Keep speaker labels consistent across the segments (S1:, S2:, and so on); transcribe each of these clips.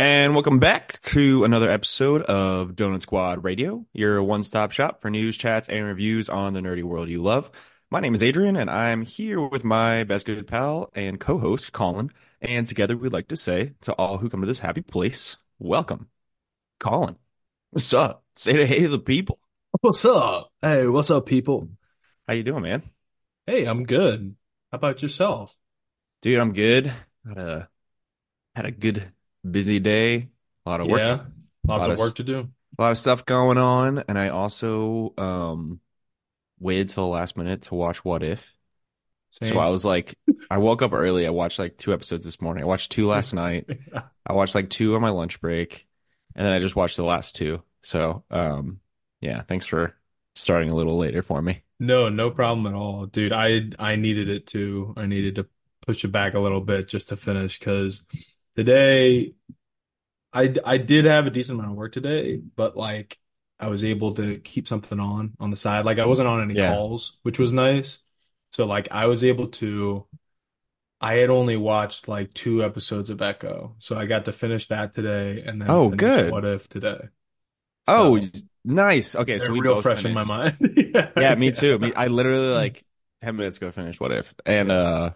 S1: And welcome back to another episode of Donut Squad Radio, your one-stop shop for news, chats, and reviews on the nerdy world you love. My name is Adrian, and I'm here with my best good pal and co-host, Colin. And together we'd like to say to all who come to this happy place, welcome. Colin, what's up? Say to hey to the people.
S2: What's up? Hey, what's up, people?
S1: How you doing, man?
S2: Hey, I'm good. How about yourself?
S1: Dude, I'm good. Had a had a good busy day. A lot of work.
S2: Yeah, lots
S1: lot
S2: of work to do.
S1: a lot of stuff going on and i also um waited till the last minute to watch what if so i was like i woke up early i watched like two episodes this morning i watched two last night i watched like two on my lunch break and then i just watched the last two so um yeah thanks for starting a little later for me
S2: No, no problem at all, dude. I I needed it too. I needed to push it back a little bit just to finish because today I I did have a decent amount of work today, but like I was able to keep something on on the side. Like I wasn't on any
S1: Yeah.
S2: calls, which was nice. So like I was able to I had only watched like two episodes of Echo, so I got to finish that today and then
S1: Oh, good.
S2: What If today.
S1: oh nice okay so we
S2: real fresh in my
S1: finished.
S2: mind.
S1: yeah me too me, i literally like 10 minutes ago finished what if and uh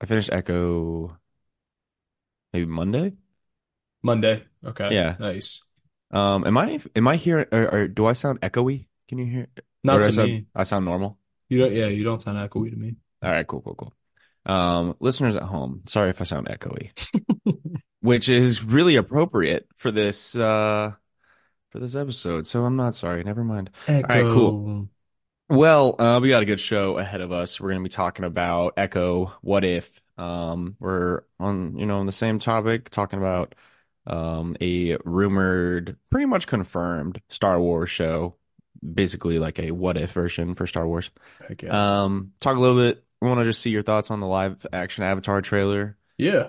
S1: i finished echo maybe monday
S2: Monday. Okay.
S1: Yeah.
S2: Nice.
S1: Um, am I am I here or, or do I sound echoey? Can you hear?
S2: Not
S1: or do I
S2: to
S1: sound,
S2: me.
S1: I sound normal.
S2: You don't, yeah, you don't sound echoey to me.
S1: All right, cool, cool, cool. Um, listeners at home, sorry if I sound echoey, which is really appropriate for this uh for this episode. So I'm not sorry. Never mind. right, cool. Well, uh, we got a good show ahead of us. We're gonna be talking about Echo, What If. Um, we're on, you know, on the same topic, talking about um a rumored, pretty much confirmed Star Wars show, basically like a What If version for Star Wars.
S2: Okay.
S1: Um, talk a little bit. I want to just see your thoughts on the live action Avatar trailer.
S2: Yeah.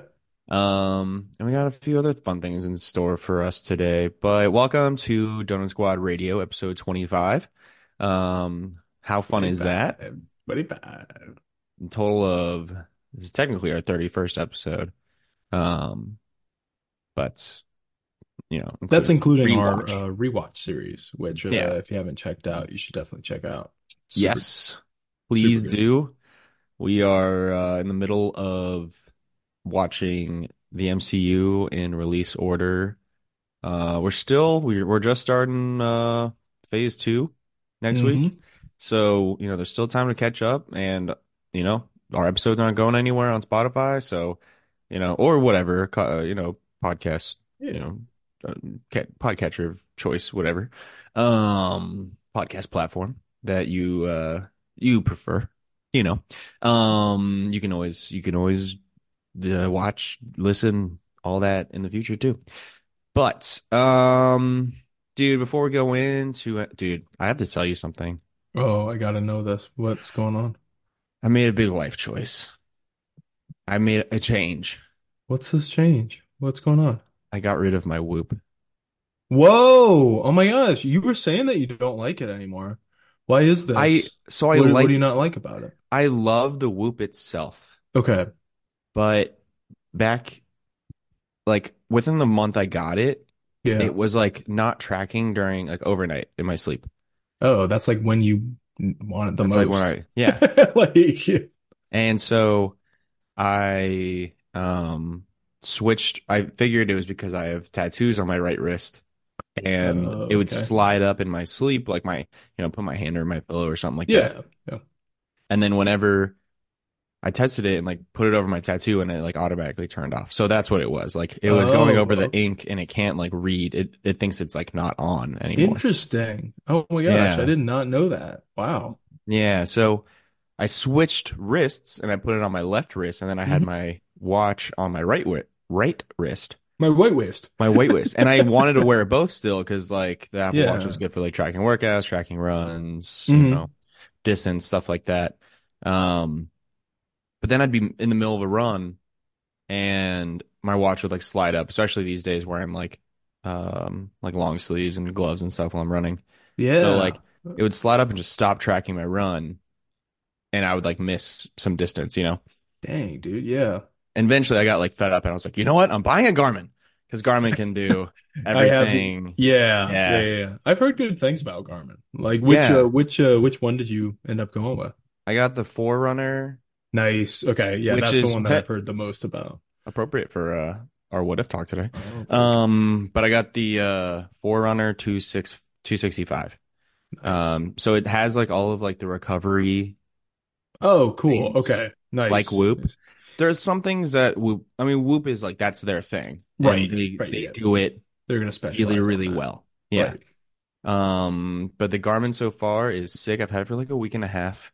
S1: Um, and we got a few other fun things in store for us today. But welcome to Donut Squad Radio, episode 25. Um, how fun is that?
S2: 25.
S1: A total of this is technically our 31st episode. Um, but you know,
S2: That's including our
S1: rewatch.
S2: uh, rewatch series, which uh,
S1: Yeah.
S2: if you haven't checked out, you should definitely check out. Super-
S1: Yes, please do. We are uh, in the middle of watching the MCU in release order. Uh, we're still we're we're just starting uh phase two next week. So, you know, there's still time to catch up and, you know, our episodes aren't going anywhere on Spotify, so, you know, or whatever, uh, you know, podcast, you know, uh, ca- podcatcher of choice, whatever. Um, podcast platform that you uh you prefer, you know. Um, you can always you can always uh, watch, listen, all that in the future too. But um dude, before we go into it, dude, I have to tell you something.
S2: Oh, I gotta know this. What's going on?
S1: I made a big life choice. I made a change.
S2: What's this change? What's going on?
S1: I got rid of my whoop.
S2: Whoa! Oh my gosh, you were saying that you don't like it anymore. Why is this?
S1: I so I
S2: What, what do you not like about it?
S1: I love the whoop itself,
S2: Okay.
S1: but back like within the month I got it,
S2: Yeah.
S1: it was like not tracking during like overnight in my sleep.
S2: Oh, that's like when you want it the
S1: That's
S2: most.
S1: like when I yeah.
S2: Like,
S1: And so I um switched I figured it was because I have tattoos on my right wrist and
S2: Oh,
S1: it would slide up in my sleep like my you know put my hand under my pillow or something like that.
S2: yeah. Yeah.
S1: And then whenever I tested it and like put it over my tattoo and it like automatically turned off. So that's what it was. Like it was going
S2: Oh,
S1: over the ink and it can't like read. It it thinks it's like not on anymore.
S2: Interesting. Oh my gosh,
S1: Yeah.
S2: I did not know that. Wow.
S1: Yeah, so I switched wrists and I put it on my left wrist and then I had
S2: Mhm.
S1: my watch on my right wi- right wrist.
S2: My white waist.
S1: My weight wrist. And I wanted to wear both still because like the Apple
S2: Yeah.
S1: Watch was good for like tracking workouts, tracking runs,
S2: Mhm.
S1: you know, distance, stuff like that. Um but then I'd be in the middle of a run and my watch would like slide up, especially these days where I'm like um like long sleeves and gloves and stuff while I'm running.
S2: Yeah.
S1: So like it would slide up and just stop tracking my run and I would like miss some distance, you know?
S2: Dang, dude. Yeah.
S1: eventually I got like fed up and I was like, you know what? I'm buying a Garmin because Garmin can do
S2: I have the,
S1: everything.
S2: yeah,
S1: Yeah.
S2: yeah, yeah, yeah. I've heard good things about Garmin. Like which
S1: Yeah.
S2: uh, which uh, which one did you end up going with?
S1: I got the Forerunner,
S2: Nice. Okay, yeah,
S1: Which
S2: that's the one that
S1: pet-
S2: I've heard the most about.
S1: appropriate for uh our what if talk today.
S2: Oh,
S1: Um, but I got the uh Forerunner 26 265.
S2: nice.
S1: Um, so it has like all of like the recovery.
S2: Oh, cool.
S1: things
S2: Okay, nice.
S1: like Whoop.
S2: Nice.
S1: There's some things that Whoop. I mean, Whoop is like that's their thing,
S2: Right,
S1: And they,
S2: right,
S1: they
S2: yeah.
S1: do it
S2: They're gonna specialize
S1: really, really well. Yeah.
S2: Right.
S1: Um, but the Garmin so far is sick. I've had it for like a week and a half.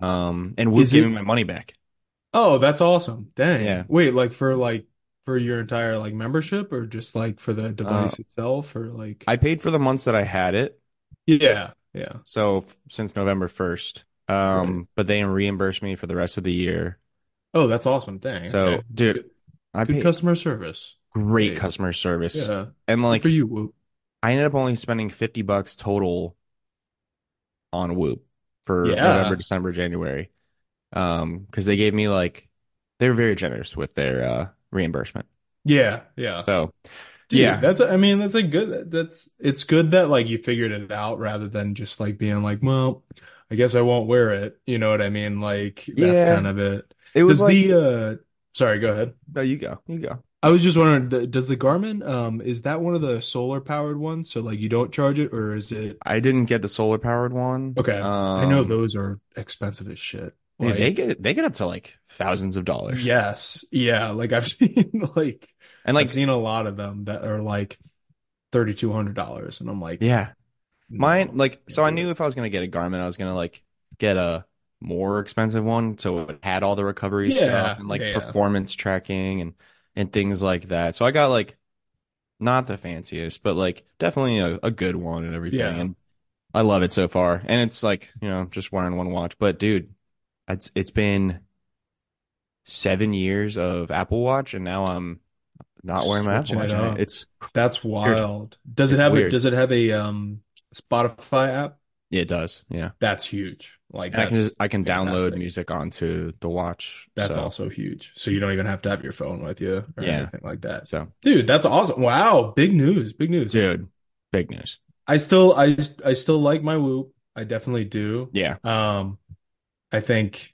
S1: Um, and
S2: Is
S1: gave
S2: it-
S1: me my money back.
S2: Oh, that's awesome. Dang.
S1: Yeah.
S2: Wait, like for like for your entire like membership or just like for the device itself or like
S1: Uh, I paid for the months that I had it.
S2: Yeah, yeah.
S1: So f- since November 1st. Um, but they reimbursed me for the rest of the year.
S2: Oh, that's awesome. Dang.
S1: So,
S2: okay.
S1: dude,
S2: Good,
S1: I
S2: good
S1: paid
S2: customer service.
S1: great customer service.
S2: Yeah.
S1: And
S2: Good
S1: like
S2: for you, Whoop.
S1: I ended up only spending 50 bucks total on Whoop for
S2: Yeah.
S1: November, December, January. Um, because they gave me like they were very generous with their uh reimbursement.
S2: Yeah, yeah.
S1: So
S2: Dude,
S1: yeah.
S2: that's I mean that's a good that's it's good that like you figured it out rather than just like being like, well, I guess I won't wear it. You know what I mean? Like that's
S1: Yeah.
S2: kind of it.
S1: it was
S2: Does
S1: like
S2: the uh sorry, go ahead.
S1: no, you go, you go.
S2: I was just wondering, does the Garmin um is that one of the solar powered ones? So like you don't charge it or is it
S1: I didn't get the solar powered one.
S2: Okay. I know
S1: Um,
S2: those are expensive as shit. Like,
S1: they get they get up to like thousands of dollars.
S2: yes. Yeah, like I've seen like
S1: And like
S2: I've seen a lot of them that are like $3,200 and I'm like,
S1: yeah. Mine like so I knew if I was gonna get a Garmin, I was gonna like get a more expensive one so it had all the recovery
S2: Yeah,
S1: stuff and like
S2: yeah, yeah.
S1: performance tracking and and things like that. So I got like not the fanciest, but like definitely a, a good one and everything.
S2: Yeah.
S1: And I love it so far. And it's like, you know, just wearing one watch. But dude, it's it's been seven years of Apple Watch and now I'm not wearing my Apple Watch.
S2: it
S1: anymore. It's
S2: That's wild. Does it
S1: It's
S2: have a does it have a um Spotify app?
S1: It does, yeah.
S2: That's huge. Like
S1: And I can just I can download
S2: fantastic.
S1: music onto the watch.
S2: that's
S1: so,
S2: also huge. So you don't even have to have your phone with you or
S1: Yeah.
S2: anything like that.
S1: so
S2: Dude, that's awesome. Wow, big news. Big news.
S1: dude, big news.
S2: I still I I still like my Whoop. I definitely do.
S1: Yeah.
S2: Um, I think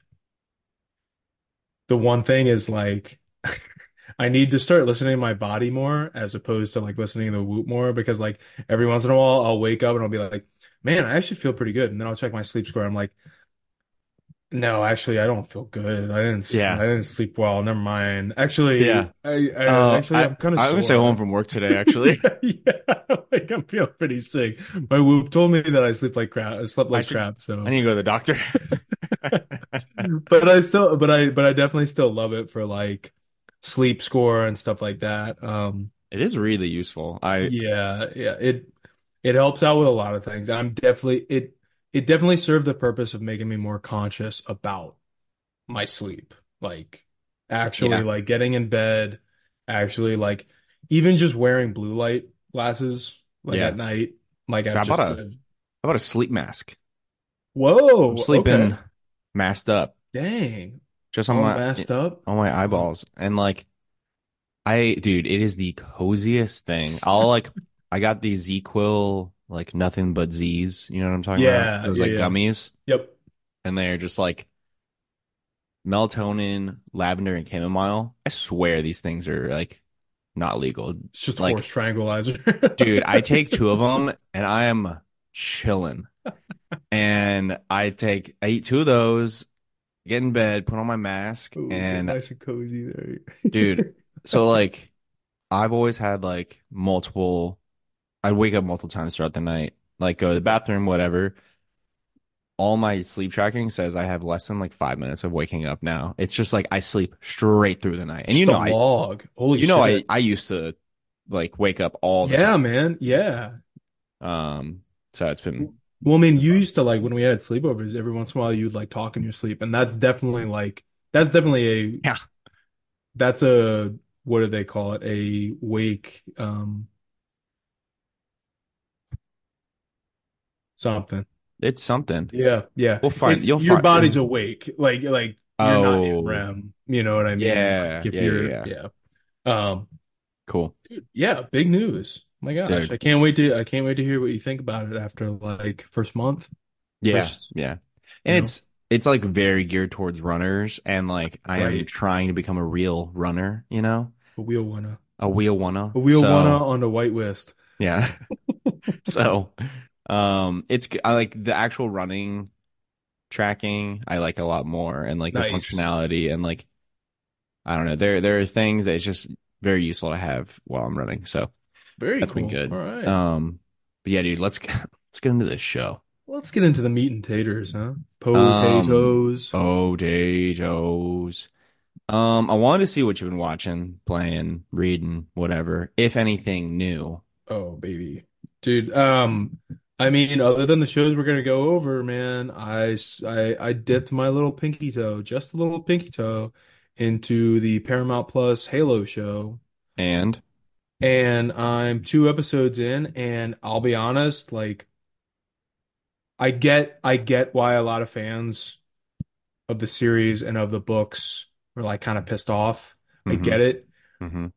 S2: the one thing is like I need to start listening to my body more as opposed to like listening to the Whoop more because like every once in a while I'll wake up and I'll be like, man, I actually feel pretty good. And then I'll check my sleep score. I'm like, no, actually, I don't feel good. I didn't.
S1: Yeah.
S2: I didn't sleep well. Never mind. Actually,
S1: Yeah.
S2: I, I
S1: Uh,
S2: actually
S1: I,
S2: I'm kind of
S1: I was at home from work today, actually.
S2: yeah, like I'm feeling pretty sick. My Whoop told me that I sleep like crap. I slept like
S1: should-
S2: crap. So,
S1: I need to go to the doctor.
S2: but I still, but I, but I definitely still love it for like sleep score and stuff like that. Um,
S1: It is really useful. I
S2: yeah, yeah, it it helps out with a lot of things. I'm definitely it it definitely served the purpose of making me more conscious about my sleep. Like actually
S1: Yeah.
S2: like getting in bed, actually like even just wearing blue light glasses like
S1: Yeah.
S2: at night. Like I've
S1: How
S2: just
S1: about a- how about a sleep mask?
S2: Whoa,
S1: I'm sleeping
S2: okay.
S1: masked up,
S2: Dang.
S1: just on
S2: All
S1: my
S2: masked up.
S1: on my eyeballs, and like, I dude, it is the coziest thing. I'll like, I got these ZzzQuil like nothing but Z's. You know what I'm talking
S2: Yeah,
S1: about? Those
S2: yeah,
S1: like
S2: yeah.
S1: gummies,
S2: Yep.
S1: and they're just like melatonin, lavender, and chamomile. I swear these things are like not legal.
S2: It's just a
S1: Like-
S2: horse tranquilizer.
S1: dude i take two of them and i am chilling and i take i eat two of those get in bed put on my mask
S2: Ooh,
S1: and
S2: nice and cozy there.
S1: Dude. so like i've always had like multiple i'd wake up multiple times throughout the night like go to the bathroom whatever all my sleep tracking says i have less than like five minutes of waking up now it's just like i sleep straight through the night and you know i
S2: log. Holy
S1: you know i
S2: shit.
S1: i used to like wake up all the
S2: Yeah,
S1: time
S2: man. Yeah.
S1: um so it's been
S2: Well, I mean, you used to like when we had sleepovers, every once in a while you'd like talk in your sleep, and that's definitely like that's definitely a
S1: Yeah.
S2: That's a what do they call it? A wake um something.
S1: It's something.
S2: Yeah, yeah.
S1: We'll find-
S2: It's-
S1: you'll
S2: your
S1: find-
S2: body's awake. Like like you're not in
S1: Oh,
S2: REM. You know what I mean? Like
S1: yeah,
S2: if
S1: yeah, yeah,
S2: you're,
S1: yeah.
S2: yeah. Um,
S1: Cool.
S2: dude, yeah, big news. my gosh,
S1: Dude.
S2: I can't wait to I can't wait to hear what you think about it after like first month.
S1: Yeah,
S2: First,
S1: yeah. And
S2: know,
S1: it's it's like very geared towards runners and like I am trying to become a real runner, you know?
S2: A wheel winner.
S1: A wheel wanna.
S2: A wheel
S1: So,
S2: winner on the white list.
S1: yeah. So, um it's I like the actual running tracking I like a lot more and like the functionality and like I don't know. There there are things that it's just very useful to have while I'm running. So,
S2: Very
S1: that's been good.
S2: All right.
S1: Um but yeah, dude, let's let's get into this show.
S2: Let's get into the meat and taters, huh? Potatoes.
S1: Um,
S2: Potatoes.
S1: Potatoes. Um, I wanted to see what you've been watching, playing, reading, whatever, if anything new.
S2: Oh, baby. Dude, um, I mean, other than the shows we're gonna go over, man, I I dipped my little pinky toe, just a little pinky toe, into the Paramount Plus Halo show.
S1: And
S2: And I'm two episodes in, and I'll be honest, like, I get, I get why a lot of fans of the series and of the books were like kind of pissed off. I
S1: Mhm.
S2: get it.
S1: mhm.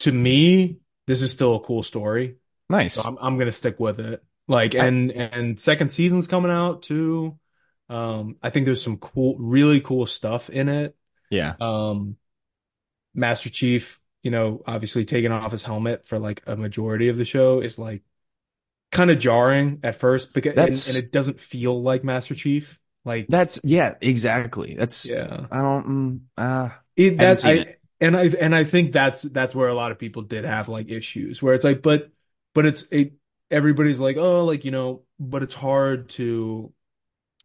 S2: To me, this is still a cool story.
S1: nice.
S2: So I'm I'm gonna stick with it. Like
S1: I-
S2: and and second season's coming out too. Um, I think there's some cool, really cool stuff in it.
S1: Yeah.
S2: Um, Master Chief, you know, obviously taking off his helmet for like a majority of the show is like kind of jarring at first because and,
S1: That's
S2: and it doesn't feel like Master Chief. Like
S1: that's yeah, exactly. That's
S2: yeah,
S1: I don't mm, uh
S2: it
S1: haven't
S2: that
S1: seen
S2: I
S1: it.
S2: and I and I think that's that's where a lot of people did have like issues where it's like, but but it's it everybody's like, oh, like you know, but it's hard to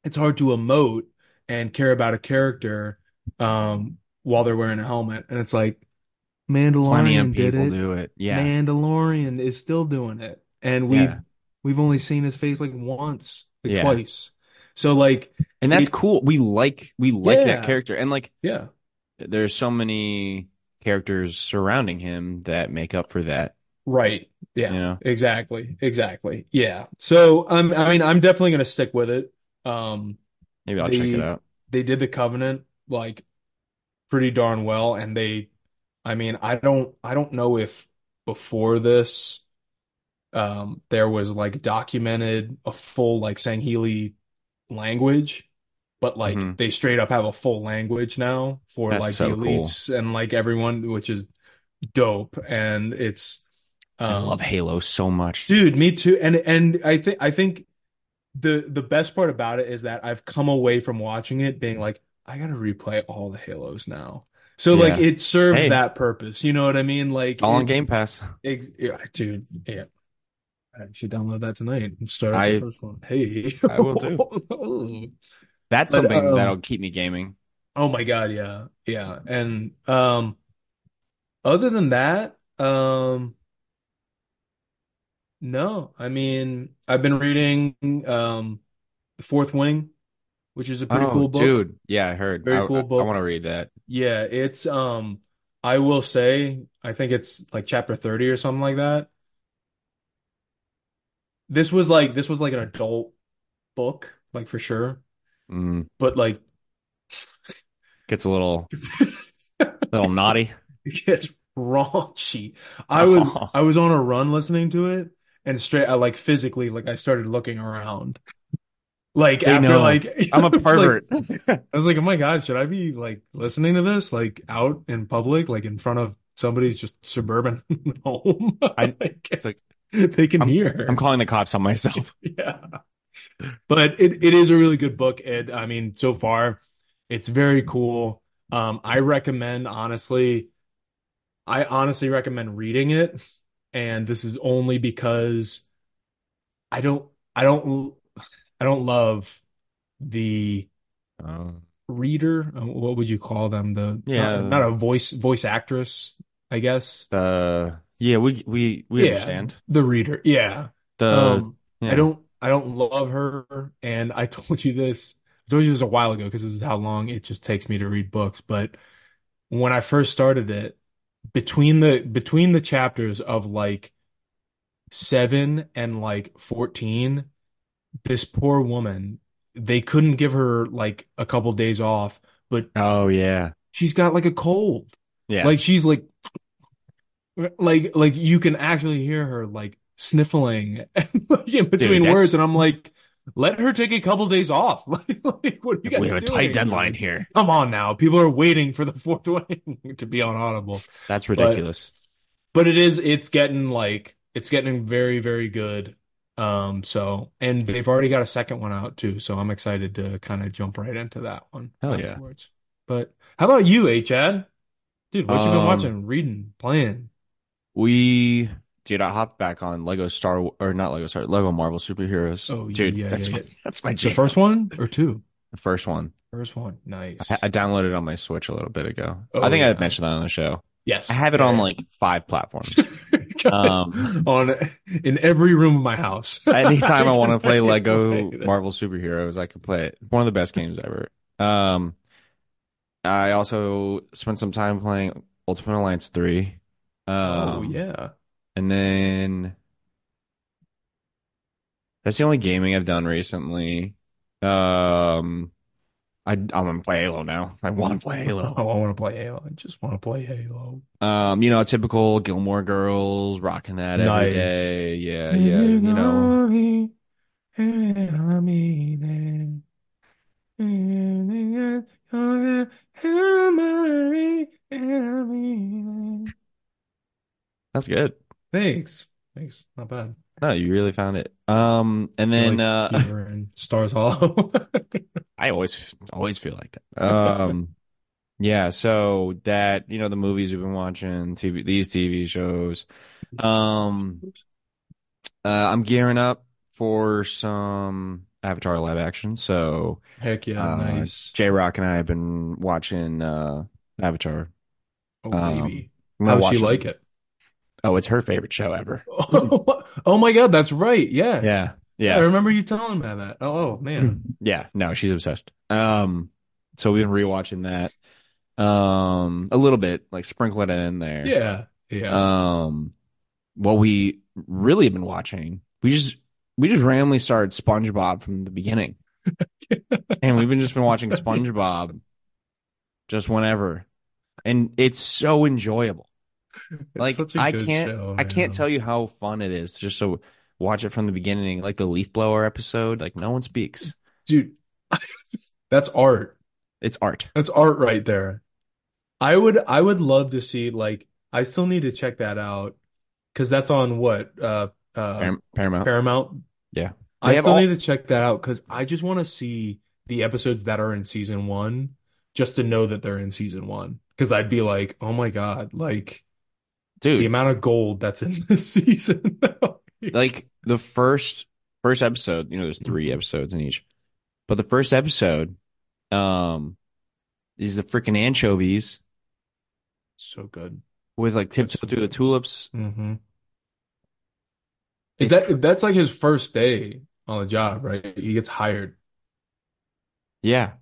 S2: it's hard to emote and care about a character um while they're wearing a helmet, and it's like
S1: plenty of
S2: Mandalorian did
S1: people
S2: it.
S1: do it. Yeah.
S2: Mandalorian is still doing it, and we've
S1: Yeah.
S2: we've only seen his face like once, like
S1: Yeah.
S2: twice. So like,
S1: And that's
S2: it-
S1: cool. We like we like
S2: Yeah.
S1: that character. And like
S2: yeah,
S1: there's so many characters surrounding him that make up for that,
S2: right, yeah.
S1: you know?
S2: Exactly. Exactly. Yeah. So um, I mean, I'm definitely gonna stick with it. Um,
S1: Maybe I'll check it out.
S2: they did the Covenant like pretty darn well, and they, I mean, I don't, I don't know if before this, um, there was like documented a full like Sangheili language, but like
S1: Mhm.
S2: they straight up have a full language now for
S1: That's
S2: like
S1: so
S2: the
S1: cool.
S2: elites and like everyone, which is dope, and it's,
S1: I
S2: um.
S1: love Halo so much.
S2: Dude, me too. And and I think I think the the best part about it is that I've come away from watching it being like, I gotta replay all the Halos now. So like it served
S1: Hey.
S2: that purpose. You know what I mean? Like
S1: all on Game Pass.
S2: ex- yeah, dude, yeah. I should download that tonight and start
S1: I-
S2: the first one. Hey.
S1: I will too. That's
S2: But,
S1: something
S2: um,
S1: that'll keep me gaming.
S2: Oh my God, yeah. Yeah. And um other than that, um no, I mean, I've been reading um The Fourth Wing, which is a pretty
S1: oh,
S2: cool book.
S1: dude. Yeah, I heard.
S2: Very
S1: I,
S2: cool book.
S1: I,
S2: book.
S1: want to read that.
S2: Yeah, it's um I will say I think it's like chapter 30 or something like that. This was like this was like an adult book, like for sure.
S1: Mm,
S2: But like
S1: gets a little, little naughty.
S2: it gets raunchy. I was
S1: Oh.
S2: I was on a run listening to it and straight I like physically like I started looking around. Like
S1: They
S2: after
S1: know.
S2: like
S1: I'm a
S2: I was like-
S1: pervert.
S2: I was like, oh my God, should I be like listening to this like out in public, like in front of somebody's just suburban home?
S1: I-
S2: Like,
S1: it's like
S2: they can hear.
S1: I'm calling the cops on myself.
S2: Yeah. But it, it is a really good book, Ed. I mean, so far, it's very cool. Um, I recommend, honestly, I honestly recommend reading it. And this is only because I don't, I don't, I don't love the
S1: Oh.
S2: reader. Uh, What would you call them? The
S1: Yeah.
S2: not, not a voice voice actress, I guess.
S1: Uh, yeah, we we we
S2: Yeah,
S1: understand.
S2: the reader. Yeah.
S1: The
S2: Um,
S1: yeah.
S2: I don't I don't love her, and I told you this. I told you this a while ago because this is how long it just takes me to read books. But when I first started it, between the between the chapters of like seven and like 14, this poor woman, they couldn't give her like a couple days off but
S1: Oh yeah.
S2: she's got like a cold.
S1: Yeah.
S2: Like she's like like like you can actually hear her like sniffling in between
S1: that's-
S2: words and I'm like let her take a couple days off. Like, what are you guys
S1: we have a tight deadline here.
S2: Come on now. People are waiting for the fourth one to be on Audible.
S1: That's ridiculous.
S2: But it is it's getting like it's getting very, very good. Um so and they've already got a second one out too, so I'm excited to kind of jump right into that one
S1: Hell yeah.
S2: But how about you, H Chad? Dude, what you been
S1: Um,
S2: watching, reading, playing?
S1: We, dude, I hopped back on Lego Star or not Lego Star, Lego Marvel superheroes.
S2: Oh,
S1: dude,
S2: yeah,
S1: that's
S2: yeah,
S1: my,
S2: yeah.
S1: that's my
S2: The first one or two?
S1: The first one.
S2: First one. Nice.
S1: I, I downloaded it on my Switch a little bit ago.
S2: Oh,
S1: I think I mentioned that on the show.
S2: Yes.
S1: I have it on like five platforms. Um,
S2: on in every room of my house.
S1: Anytime I want to play Lego
S2: play.
S1: Marvel superheroes, I can play it. It's one of the best games ever. Um, I also spent some time playing Ultimate Alliance 3. Um,
S2: oh yeah.
S1: And then that's the only gaming I've done recently. Um, I I'm gonna play Halo now. I want to play Halo.
S2: I want to play Halo. I just want to play Halo.
S1: Um, you know, typical Gilmore Girls, rocking that every
S2: Nice.
S1: day. Yeah, yeah. You know, that's good.
S2: Thanks. Thanks. Not bad.
S1: No, you really found it. Um, and then
S2: like
S1: uh,
S2: in Stars Hollow.
S1: I always always feel like that. Um, yeah. So that you know the movies we've been watching, TV, these TV shows. Um, uh, I'm gearing up for some Avatar live action. So
S2: Heck yeah,
S1: uh,
S2: nice.
S1: J Rock and I have been watching uh Avatar.
S2: Oh
S1: um,
S2: baby.
S1: I'm
S2: she
S1: watch
S2: like it?
S1: Oh, it's her favorite show ever.
S2: Oh my God, that's right. Yes.
S1: Yeah, Yeah.
S2: I remember you telling me that. Oh, oh, man.
S1: yeah. No, she's obsessed. Um, so we've been rewatching that. Um, a little bit, like sprinkle it in there.
S2: Yeah. Yeah.
S1: Um, what we really have been watching, we just we just randomly started SpongeBob from the beginning, and we've been just been watching SpongeBob just whenever, and it's so enjoyable. Like I can't
S2: show,
S1: I can't tell you how fun it is just to watch it from the beginning, like the leaf blower episode. Like no one speaks.
S2: Dude, that's art.
S1: It's art.
S2: That's art right there. I would I would love to see like I still need to check that out because that's on what uh uh
S1: Paramount.
S2: Paramount.
S1: Yeah.
S2: I
S1: They have
S2: still
S1: all-
S2: need to check that out because I just want to see the episodes that are in season one just to know that they're in season one. Because I'd be like, oh my God, like the amount of gold that's in this season.
S1: like the first first episode, you know, there's three episodes in each. But the first episode, um, is the freaking anchovies
S2: So good.
S1: with like tiptoe through the tulips.
S2: hmm Is
S1: It's
S2: that that's like his first day on the job, right? He gets hired.
S1: Yeah.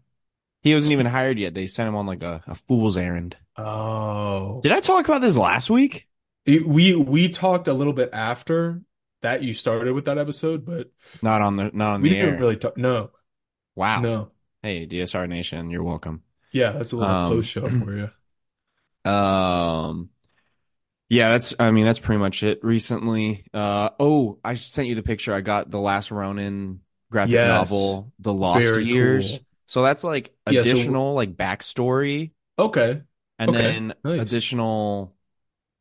S1: He wasn't even hired yet. They sent him on like a, a fool's errand.
S2: Oh.
S1: Did I talk about this last week?
S2: We we talked a little bit after that you started with that episode, but
S1: Not on the not on
S2: we
S1: the
S2: didn't
S1: air.
S2: really talk. No,
S1: Wow.
S2: no.
S1: Hey, DSR Nation, you're welcome.
S2: Yeah, that's a little
S1: Um,
S2: post show for you.
S1: Um, yeah, that's, I mean, that's pretty much it recently. Uh, oh, I sent you the picture. I got the Last Ronin graphic
S2: Yes.
S1: novel, The Lost
S2: Very
S1: Years.
S2: cool.
S1: So that's like
S2: Yeah, so-
S1: additional like backstory
S2: Okay.
S1: and
S2: Okay,
S1: then
S2: nice.
S1: additional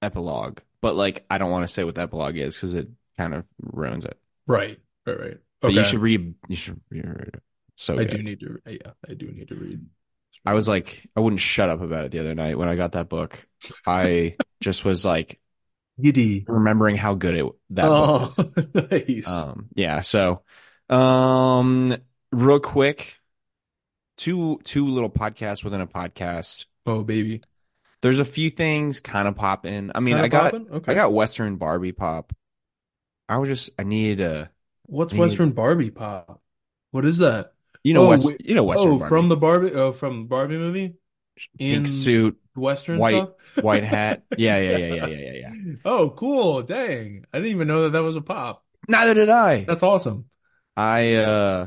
S1: epilogue. But like, I don't want to say what the epilogue is because it kind of ruins it.
S2: Right. Right. Right.
S1: But you should read, you should read it. So
S2: I
S1: good.
S2: do need to. Yeah, I do need to read.
S1: I was like, I wouldn't shut up about it the other night when I got that book. I just was like
S2: giddy.
S1: remembering how good it that book
S2: Oh, nice.
S1: Um, yeah. So, um, real quick, two two little podcasts within a podcast.
S2: oh, baby.
S1: There's a few things kind of popping. I mean,
S2: Kinda
S1: I got?
S2: Okay.
S1: I got Western Barbie pop. I was just I needed a
S2: What's
S1: I need-
S2: Western Barbie pop? What is that?
S1: you know
S2: Oh,
S1: West you know Western
S2: oh,
S1: Barbie.
S2: from the Barbie. Oh, from Barbie movie.
S1: pink suit,
S2: Western
S1: white-
S2: stuff.
S1: white hat. Yeah, yeah, yeah, yeah, yeah, yeah, yeah.
S2: Oh, cool. Dang. I didn't even know that that was a pop.
S1: Neither did I.
S2: That's awesome.
S1: I uh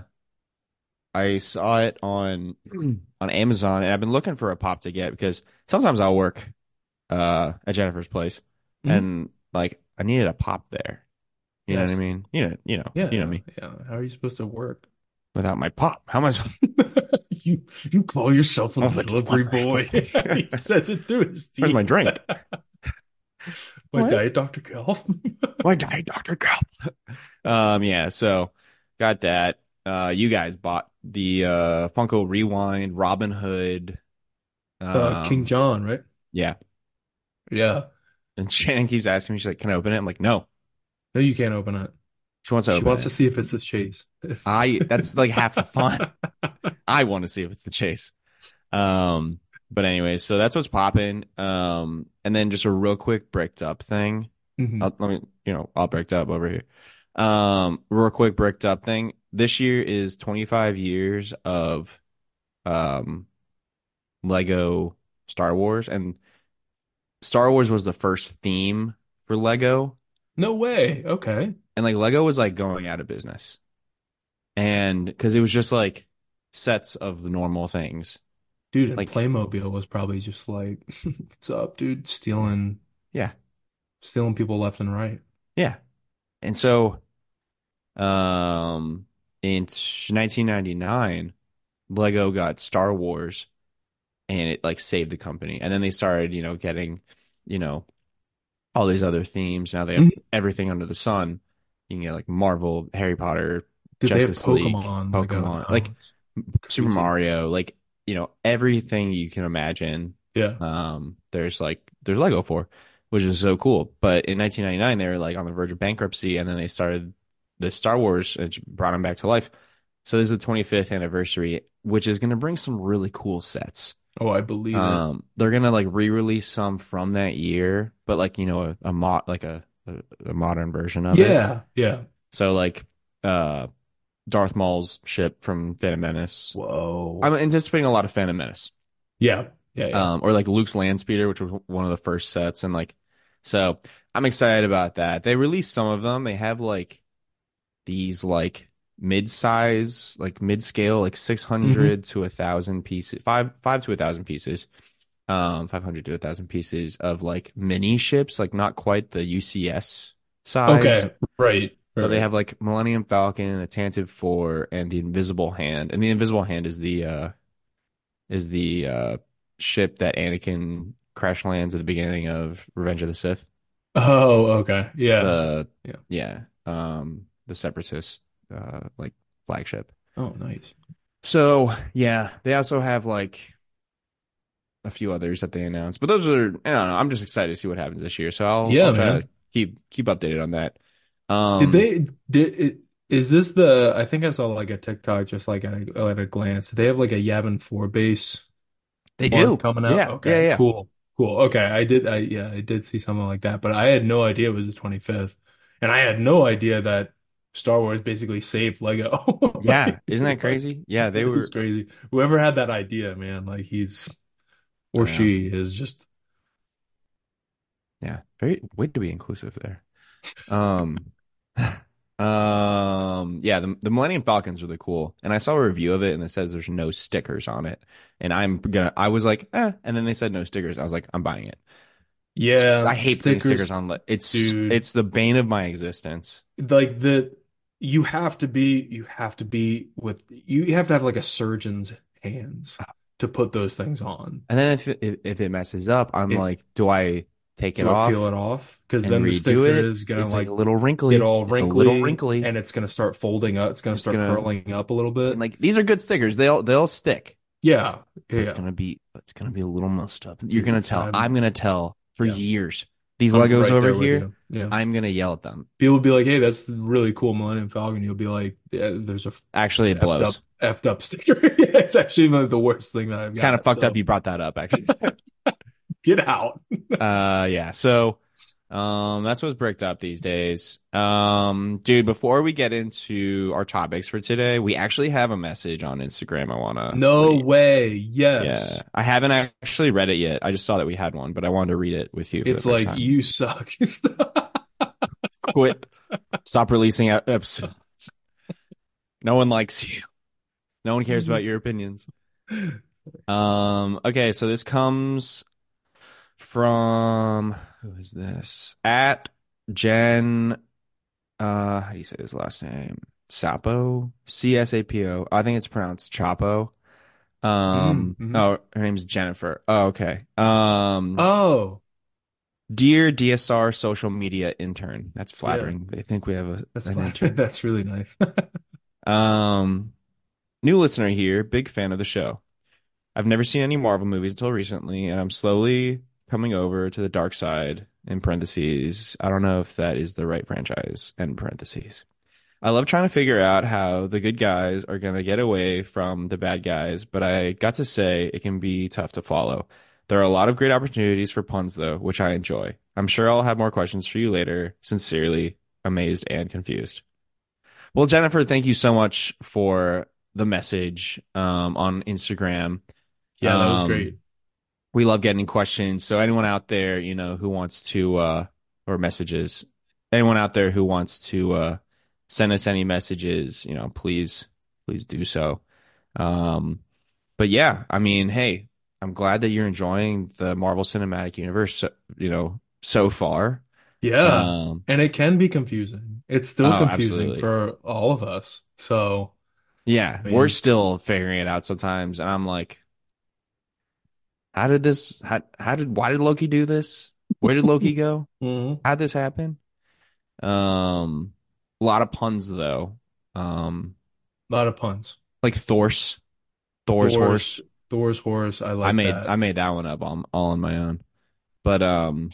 S1: I saw it on on Amazon, and I've been looking for a pop to get because sometimes I'll work uh at Jennifer's place,
S2: Mhm.
S1: and like I needed a pop there. You know what I mean? You know, you know,
S2: Yeah,
S1: you know me.
S2: Yeah. How are you supposed to work?
S1: Without my pop, how am I? supposed-
S2: you you call yourself a
S1: a
S2: delivery boy. he says it through his teeth.
S1: Where's my drink?
S2: my
S1: What?
S2: diet, Dr. Cal.
S1: My diet, Doctor Cal. um, yeah. So got that. Uh, you guys bought the uh Funko Rewind Robin Hood.
S2: uh, King
S1: um,
S2: John, right?
S1: Yeah.
S2: Yeah.
S1: And Shannon keeps asking me, she's like, "Can I open it?" I'm like, "No."
S2: No, you can't open it.
S1: She wants to
S2: She wants
S1: it.
S2: to see if it's the chase. If
S1: I that's like half the fun. I want to see if it's the chase. Um, but anyways, so that's what's popping. Um, and then just a real quick bricked up thing.
S2: Mhm.
S1: I'll, let me, you know, all bricked up over here. Um, real quick bricked up thing. This year is 25 years of, um, Lego Star Wars, and Star Wars was the first theme for Lego.
S2: No way. Okay.
S1: and like Lego was like going out of business. And because it was just like sets of the normal things.
S2: Dude,
S1: Like-
S2: Playmobil was probably just like, what's up, dude? Stealing,
S1: Yeah.
S2: stealing people left and right.
S1: Yeah. And so um in 1999 Lego got Star Wars and it like saved the company. And then they started, you know, getting, you know, all these other themes. Now they have
S2: Mhm.
S1: everything under the sun. You can get like Marvel, Harry Potter,
S2: Dude,
S1: Justice League,
S2: Pokemon. Lego
S1: Pokemon, like,
S2: It's
S1: Super. Mario, like, you know, everything you can imagine
S2: Yeah.
S1: um there's like there's Lego for, which is so cool. But in 1999 they were like on the verge of bankruptcy and then they started the Star Wars and brought them back to life. So this is the 25th anniversary, which is going to bring some really cool sets.
S2: Oh, I believe it.
S1: Um they're going to like re-release some from that year, but like, you know, a, a mod like a, a a modern version of it.
S2: Yeah. Yeah.
S1: So like uh Darth Maul's ship from Phantom Menace.
S2: Whoa.
S1: I'm anticipating a lot of Phantom Menace.
S2: Yeah. Yeah. Yeah.
S1: um, or like Luke's land speeder, which was one of the first sets, and like, so I'm excited about that. They released some of them. They have like these like mid-size, like mid-scale, like 600 to a thousand pieces, five five to a thousand pieces, um, 500 to a thousand pieces of like mini ships, like not quite the UCS size.
S2: okay. Right.
S1: But they have like Millennium Falcon, the Tantive Four, and the Invisible Hand. And the Invisible Hand is the uh is the uh ship that Anakin crash lands at the beginning of Revenge of the Sith.
S2: Oh, okay. Yeah.
S1: The
S2: Yeah.
S1: yeah, um the Separatist uh like flagship.
S2: Oh, nice.
S1: So yeah, they also have like a few others that they announced. But those are I don't know, I'm just excited to see what happens this year. So I'll,
S2: Yeah,
S1: I'll try
S2: man.
S1: to keep keep updated on that. Um
S2: Did they did it, is this the I think I saw like a TikTok just like at a, at a glance. Did they have like a Yavin 4 base
S1: they do
S2: coming out?
S1: Yeah,
S2: Okay.
S1: yeah, yeah.
S2: Cool. Cool. Okay. I did I yeah, I did see something like that, but I had no idea it was the 25th. And I had no idea that Star Wars basically saved Lego.
S1: Yeah, isn't that crazy? Yeah, they were
S2: crazy. Whoever had that idea, man, like he's or
S1: Yeah.
S2: she is just
S1: Yeah, very way to be inclusive there. Um, um, yeah, the the Millennium Falcon's really cool, and I saw a review of it, and it says there's no stickers on it, and I'm gonna, I was like, eh, and then they said no stickers. I was like, I'm buying it.
S2: yeah,
S1: I hate putting
S2: stickers.
S1: stickers on. li- It's
S2: dude.
S1: it's the bane of my existence.
S2: like the you have to be you have to be with you have to have like a surgeon's hands to put those things on.
S1: And then if it, if, if it messes up, I'm
S2: If-
S1: like, do I take it off
S2: peel it off? Because then the sticker
S1: it?
S2: is gonna like
S1: like a little wrinkly.
S2: get all wrinkly,
S1: little wrinkly,
S2: and it's gonna start folding up. It's gonna
S1: It's
S2: start
S1: gonna-
S2: curling up a little bit.
S1: And, like these are good stickers. They'll they'll stick.
S2: yeah,
S1: But It's gonna be it's gonna be a little messed up. You're gonna tell.
S2: I'm-
S1: gonna tell for
S2: Yeah.
S1: years. These
S2: I'm
S1: Legos
S2: right
S1: over here.
S2: Yeah.
S1: I'm gonna yell at them.
S2: People will be like, "Hey, that's really cool, Millennium Falcon." You'll be like, yeah, "There's a
S1: Actually, it blows.
S2: up, effed up sticker." it's actually the worst thing that I've
S1: It's kind of fucked
S2: so
S1: up. You brought that up, actually.
S2: Get out.
S1: uh, yeah. So, um, that's what's bricked up these days. Um, dude, before we get into our topics for today, we actually have a message on Instagram. I wanna
S2: No
S1: read.
S2: way. Yes.
S1: Yeah, I haven't actually read it yet. I just saw that we had one, but I wanted to read it with you.
S2: It's like
S1: time.
S2: you suck.
S1: quit. Stop releasing episodes. No one likes you. No one cares about your opinions. Um, okay, so this comes from who is this? At Jen, uh, how do you say his last name? Sapo? C-S-A-P-O. I think it's pronounced Chapo.
S2: Mm,
S1: Um,
S2: mhm.
S1: oh, her name's Jennifer. Oh, okay. Um,
S2: Oh,
S1: dear DSR social media intern. That's
S2: yeah,
S1: flattering. They think we have a,
S2: that's
S1: an intern.
S2: That's really nice.
S1: Um, new listener here, big fan of the show. I've never seen any Marvel movies until recently, and I'm slowly coming over to the dark side, in parentheses. I don't know if that is the right franchise, in parentheses. I love trying to figure out how the good guys are going to get away from the bad guys, but I got to say it can be tough to follow. There are a lot of great opportunities for puns, though, which I enjoy. I'm sure I'll have more questions for you later. Sincerely, amazed and confused. Well, Jennifer, thank you so much for the message um, on Instagram.
S2: Yeah, that was
S1: Um,
S2: great.
S1: We love getting questions. So anyone out there, you know, who wants to uh or messages, anyone out there who wants to uh send us any messages, you know, please please do so. Um but yeah, I mean, hey, I'm glad that you're enjoying the Marvel Cinematic Universe, so, you know, so far.
S2: Yeah,
S1: Um
S2: and it can be confusing. It's still
S1: oh,
S2: confusing
S1: absolutely.
S2: for all of us. So,
S1: Yeah,
S2: I
S1: we're still figuring it out sometimes and I'm like, how did this how how did why did Loki do this? Where did Loki go?
S2: mhm.
S1: How'd this happen? Um, a lot of puns though. Um,
S2: A lot of puns.
S1: like Thor's, Thor's
S2: Thor's
S1: horse.
S2: Thor's horse. I like.
S1: I made
S2: that.
S1: I made that one up all, all on my own. But um,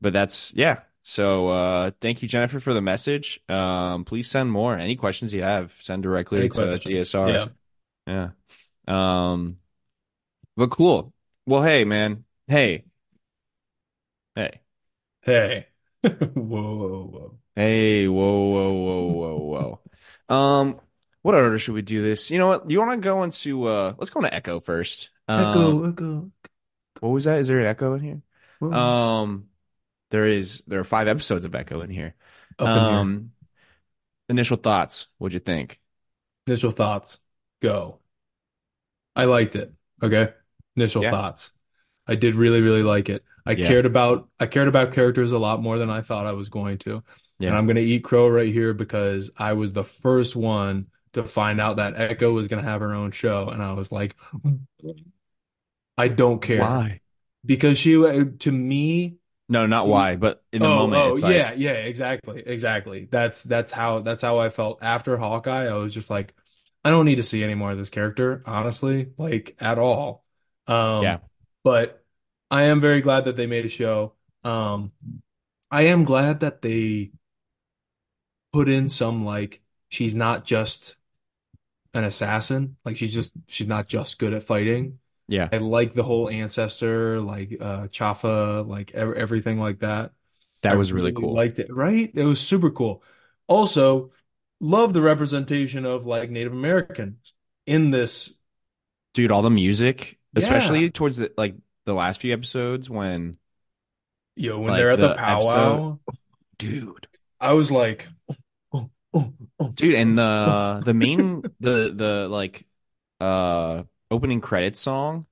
S1: but that's yeah. So uh, thank you, Jennifer, for the message. Um, please send more. Any questions you have, send directly
S2: Any
S1: to
S2: questions?
S1: DSR.
S2: Yeah.
S1: Yeah. Um, but cool. Well, hey, man. Hey, hey,
S2: Hey. Whoa, whoa, whoa.
S1: hey. Whoa, whoa, whoa, whoa, whoa. Um, what order should we do this? You know what? You want to go into uh, let's go into Echo first. Um,
S2: Echo, echo.
S1: what was that? Is there an Echo in here?
S2: Whoa.
S1: Um, there is. There are five episodes of Echo in here.
S2: Up in here.
S1: Um, initial thoughts. What'd you think?
S2: Initial thoughts. Go. I liked it. Okay. Initial
S1: Yeah.
S2: thoughts. I did really, really like it. I
S1: Yeah.
S2: cared about I cared about characters a lot more than I thought I was going to. And I'm gonna eat crow right here because I was the first one to find out that Echo was gonna have her own show, and I was like, I don't care
S1: Why?
S2: because she uh, to me
S1: No, not why, but in the
S2: Oh,
S1: moment,
S2: oh, yeah,
S1: like,
S2: yeah, exactly, exactly. That's that's how that's how I felt after Hawkeye. I was just like, I don't need to see any more of this character, honestly, like at all.
S1: Yeah,
S2: Um, but I am very glad that they made a show. Um, I am glad that they put in some like she's not just an assassin, like she's just she's not just good at fighting.
S1: yeah.
S2: I like the whole ancestor, like uh Chafa, like ev everything like that. I
S1: That was really
S2: really
S1: cool.
S2: liked it, right? It was super cool. Also, love the representation of like Native Americans in this.
S1: Dude, all the music,
S2: Yeah.
S1: especially towards the like the last few episodes when
S2: Yo, when
S1: like
S2: they're at the
S1: the episode,
S2: powwow,
S1: dude.
S2: I was like, oh, oh, oh,
S1: Dude, and the the main the the like uh opening credit song,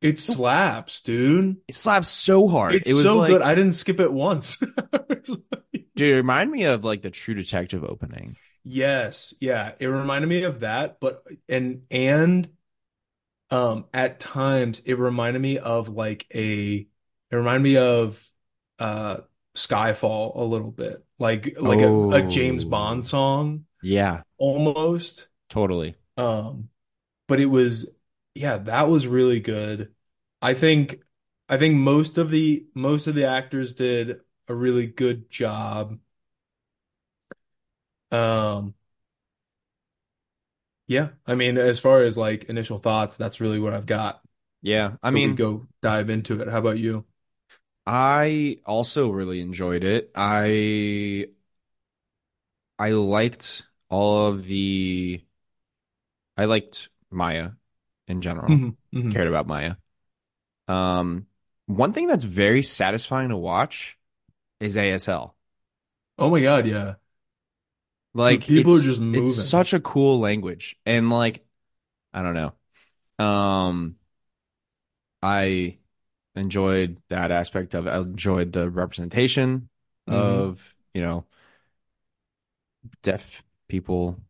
S2: It slaps, dude.
S1: it slaps so hard. It was
S2: so good.
S1: like,
S2: I didn't skip it once.
S1: dude, it reminded me of like the True Detective opening.
S2: Yes, yeah, it reminded me of that, but and and um at times it reminded me of like a it reminded me of uh Skyfall a little bit. Like like a, a James Bond
S1: Oh,
S2: song
S1: yeah,
S2: almost.
S1: totally.
S2: Um but it was yeah, that was really good. I think I think most of the most of the actors did a really good job. Um yeah, I mean as far as like initial thoughts, that's really what I've got.
S1: Yeah, I mean,
S2: go dive into it. How about you?
S1: I also really enjoyed it. I I liked all of the I liked Maya in general.
S2: hmm hmm
S1: Cared about Maya. Um, one thing that's very satisfying to watch is ASL.
S2: Oh my God, yeah.
S1: Like
S2: people are just
S1: it's such a cool language. And like I don't know. Um, I enjoyed that aspect of it. I enjoyed the representation
S2: hmm
S1: of, you know, deaf people,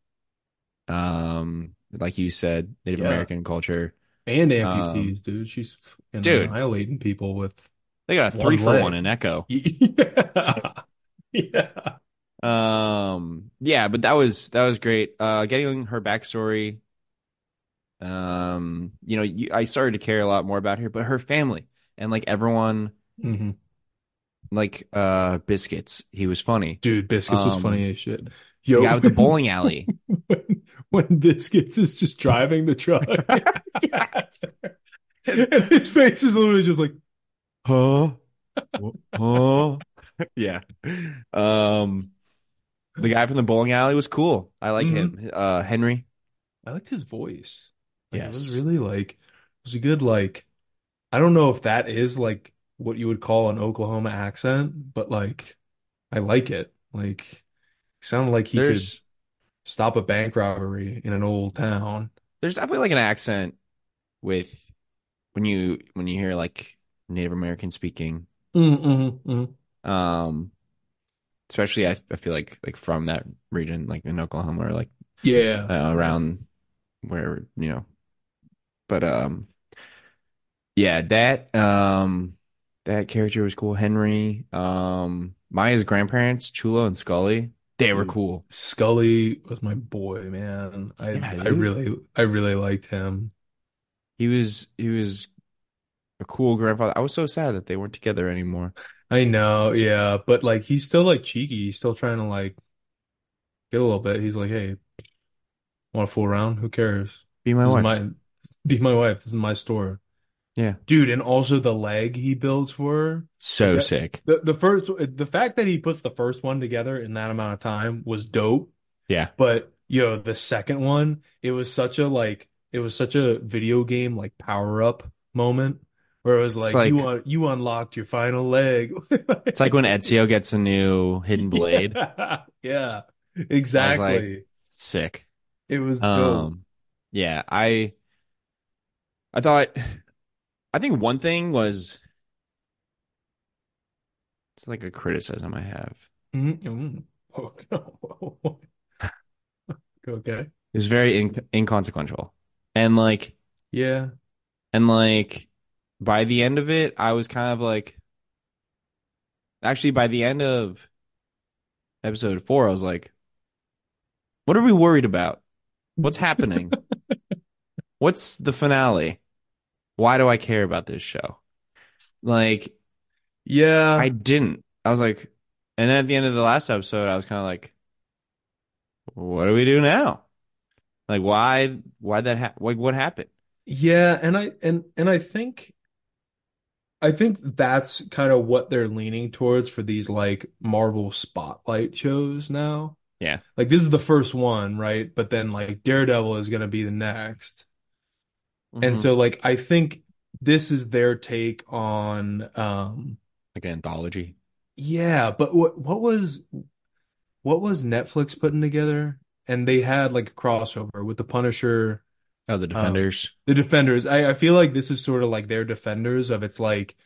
S1: um, like you said, Native
S2: Yeah.
S1: American culture.
S2: And
S1: Um,
S2: amputees, dude. She's
S1: dude,
S2: annihilating people with
S1: they got a three
S2: one
S1: for one in Echo.
S2: Yeah. Yeah.
S1: Um, yeah, but that was that was great. Uh, getting her backstory. Um, you know, you, I started to care a lot more about her, but her family and like everyone,
S2: hmm
S1: like uh, Biscuits, he was funny.
S2: Dude, Biscuits was
S1: Um,
S2: funny as shit.
S1: the
S2: Yo,
S1: guy with the bowling alley.
S2: when, when Biscuits is just driving the truck, and his face is literally just like,
S1: Huh? Huh? Yeah. Um, the guy from the bowling alley was cool. I like
S2: Mhm.
S1: him. Uh, Henry.
S2: I liked his voice. Like it was
S1: Yes.
S2: really like it was a good like I don't know if that is like what you would call an Oklahoma accent, but like I like it. Like sounded like he could stop a bank robbery in an old town.
S1: there's definitely like an accent with when you when you hear like Native American speaking.
S2: Mm-hmm,
S1: Um, especially I, I feel like like from that region, like in Oklahoma or like
S2: Yeah.
S1: uh, around where you know. But um, yeah, that um that character was cool. Henry, um, Maya's grandparents, Chula and Skully, they were cool.
S2: Skully was my boy, man. I
S1: Yeah,
S2: I really I really liked him.
S1: He was he was a cool grandfather. I was so sad that they weren't together anymore.
S2: I know, yeah, but like he's still like cheeky. He's still trying to like get a little bit. He's like, "Hey, want to fool around? Who cares?
S1: Be my
S2: This is
S1: wife.
S2: my be my wife. This is my store."
S1: Yeah.
S2: Dude, and also the leg he builds for her.
S1: So
S2: that
S1: sick.
S2: the the first the fact that he puts the first one together in that amount of time was dope.
S1: Yeah.
S2: But yo, the second one, it was such a like it was such a video game like power up moment where it was
S1: It's
S2: like you un you unlocked your final leg.
S1: it's like when Ezio gets a new hidden blade.
S2: Yeah, yeah,
S1: was like,
S2: exactly.
S1: sick.
S2: It was dope.
S1: Um, yeah, I I thought I think one thing was it's like a criticism I have.
S2: Mhm. Mm. Oh, Okay.
S1: It was very in inconsequential. And like
S2: Yeah.
S1: and like by the end of it, I was kind of like actually by the end of episode four, I was like, what are we worried about? What's happening? What's the finale? Why do I care about this show? Like,
S2: yeah, I
S1: didn't. I was like, and then at the end of the last episode, I was kind of like, what do we do now? Like, why, why that ha like, what happened?
S2: Yeah, and I and and I think I think that's kind of what they're leaning towards for these like Marvel Spotlight shows now.
S1: Yeah.
S2: Like this is the first one, right? But then like Daredevil is gonna be the next. And
S1: hmm
S2: so like I think this is their take on um
S1: Like an anthology.
S2: yeah, but what what was what was Netflix putting together? And they had like a crossover with the Punisher,
S1: Oh, the
S2: um
S1: Defenders.
S2: the Defenders. I, I feel like this is sort of like their Defenders of it's like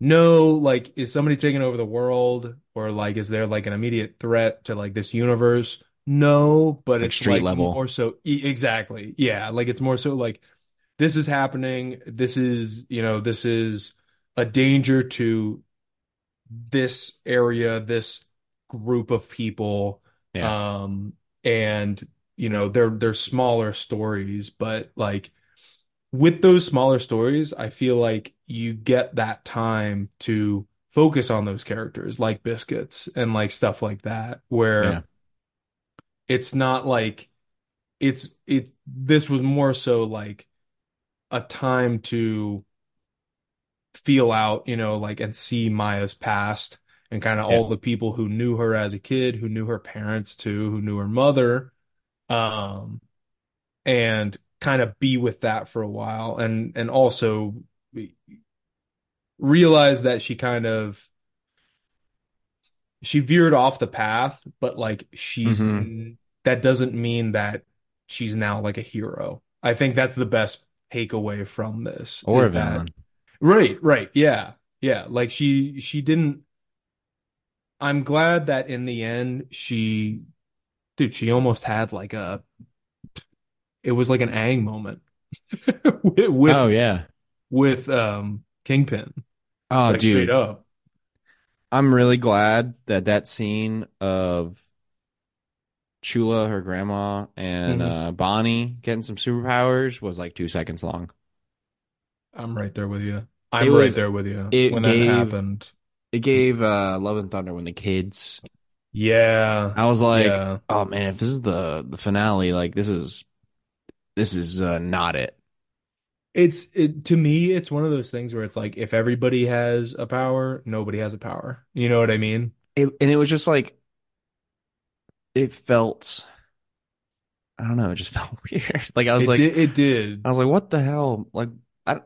S2: no, like is somebody taking over the world or like is there like an immediate threat to like this universe? No, but
S1: It's like
S2: it's
S1: street
S2: like
S1: level.
S2: more so e exactly. Yeah, like it's more so like this is happening. This is, you know, this is a danger to this area, this group of people.
S1: Yeah.
S2: Um, and you know, they're they're smaller stories, but like with those smaller stories, I feel like you get that time to focus on those characters like Biscuits and like stuff like that,
S1: Yeah.
S2: where it's not like it's it this was more so like a time to feel out, you know, like and see Maya's past and kind of
S1: Yeah.
S2: all the people who knew her as a kid, who knew her parents too, who knew her mother, um, and kind of be with that for a while and and also realize that she kind of she veered off the path, but like she's
S1: hmm
S2: that doesn't mean that she's now like a hero. I think that's the best takeaway from this
S1: Or a
S2: is that
S1: villain.
S2: right, right, yeah, yeah. Like she she didn't. I'm glad that in the end she, dude, she almost had like a. It was like an Aang moment with with,
S1: Oh yeah.
S2: with um Kingpin,
S1: Oh
S2: like straight
S1: dude,
S2: up.
S1: I'm really glad that that scene of Chula, her grandma, and
S2: Mhm.
S1: uh, Bonnie getting some superpowers was like two seconds long.
S2: I'm right there with you. I'm
S1: It
S2: right there with you
S1: it
S2: when that
S1: gave-
S2: happened.
S1: It gave uh, Love and Thunder when the kids.
S2: Yeah,
S1: I was like,
S2: yeah,
S1: oh man, if this is the the finale, like this is this is uh, not it.
S2: it's it to me. It's one of those things where it's like if everybody has a power, nobody has a power. You know what I mean?
S1: it. And it was just like it felt. I don't know. It just felt weird. Like I was
S2: it
S1: like,
S2: did. It did.
S1: I was like, what the hell? Like, I,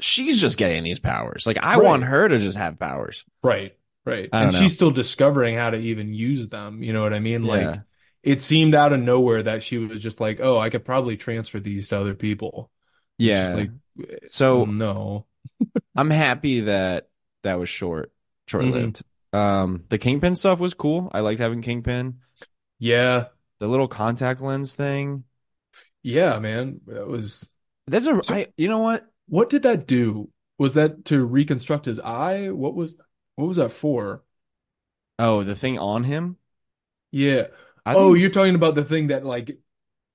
S1: she's just getting these powers. Like, I
S2: Right.
S1: want her to just have powers.
S2: Right, right. And
S1: know.
S2: she's still discovering how to even use them. You know what I mean? Like
S1: Yeah.
S2: it seemed out of nowhere that she was just like, "Oh, I could probably transfer these to other people."
S1: Yeah.
S2: like,
S1: So
S2: no.
S1: I'm happy that that was short, short lived. Um, the Kingpin stuff was cool. I liked having Kingpin.
S2: Yeah,
S1: The little contact lens thing.
S2: yeah, man. That was.
S1: That's a,
S2: So-
S1: I, you know what?
S2: What did that do? Was that to reconstruct his eye? What was what was that for?
S1: Oh, the thing on him.
S2: Yeah.
S1: I
S2: Oh,
S1: think-
S2: you're talking about the thing that like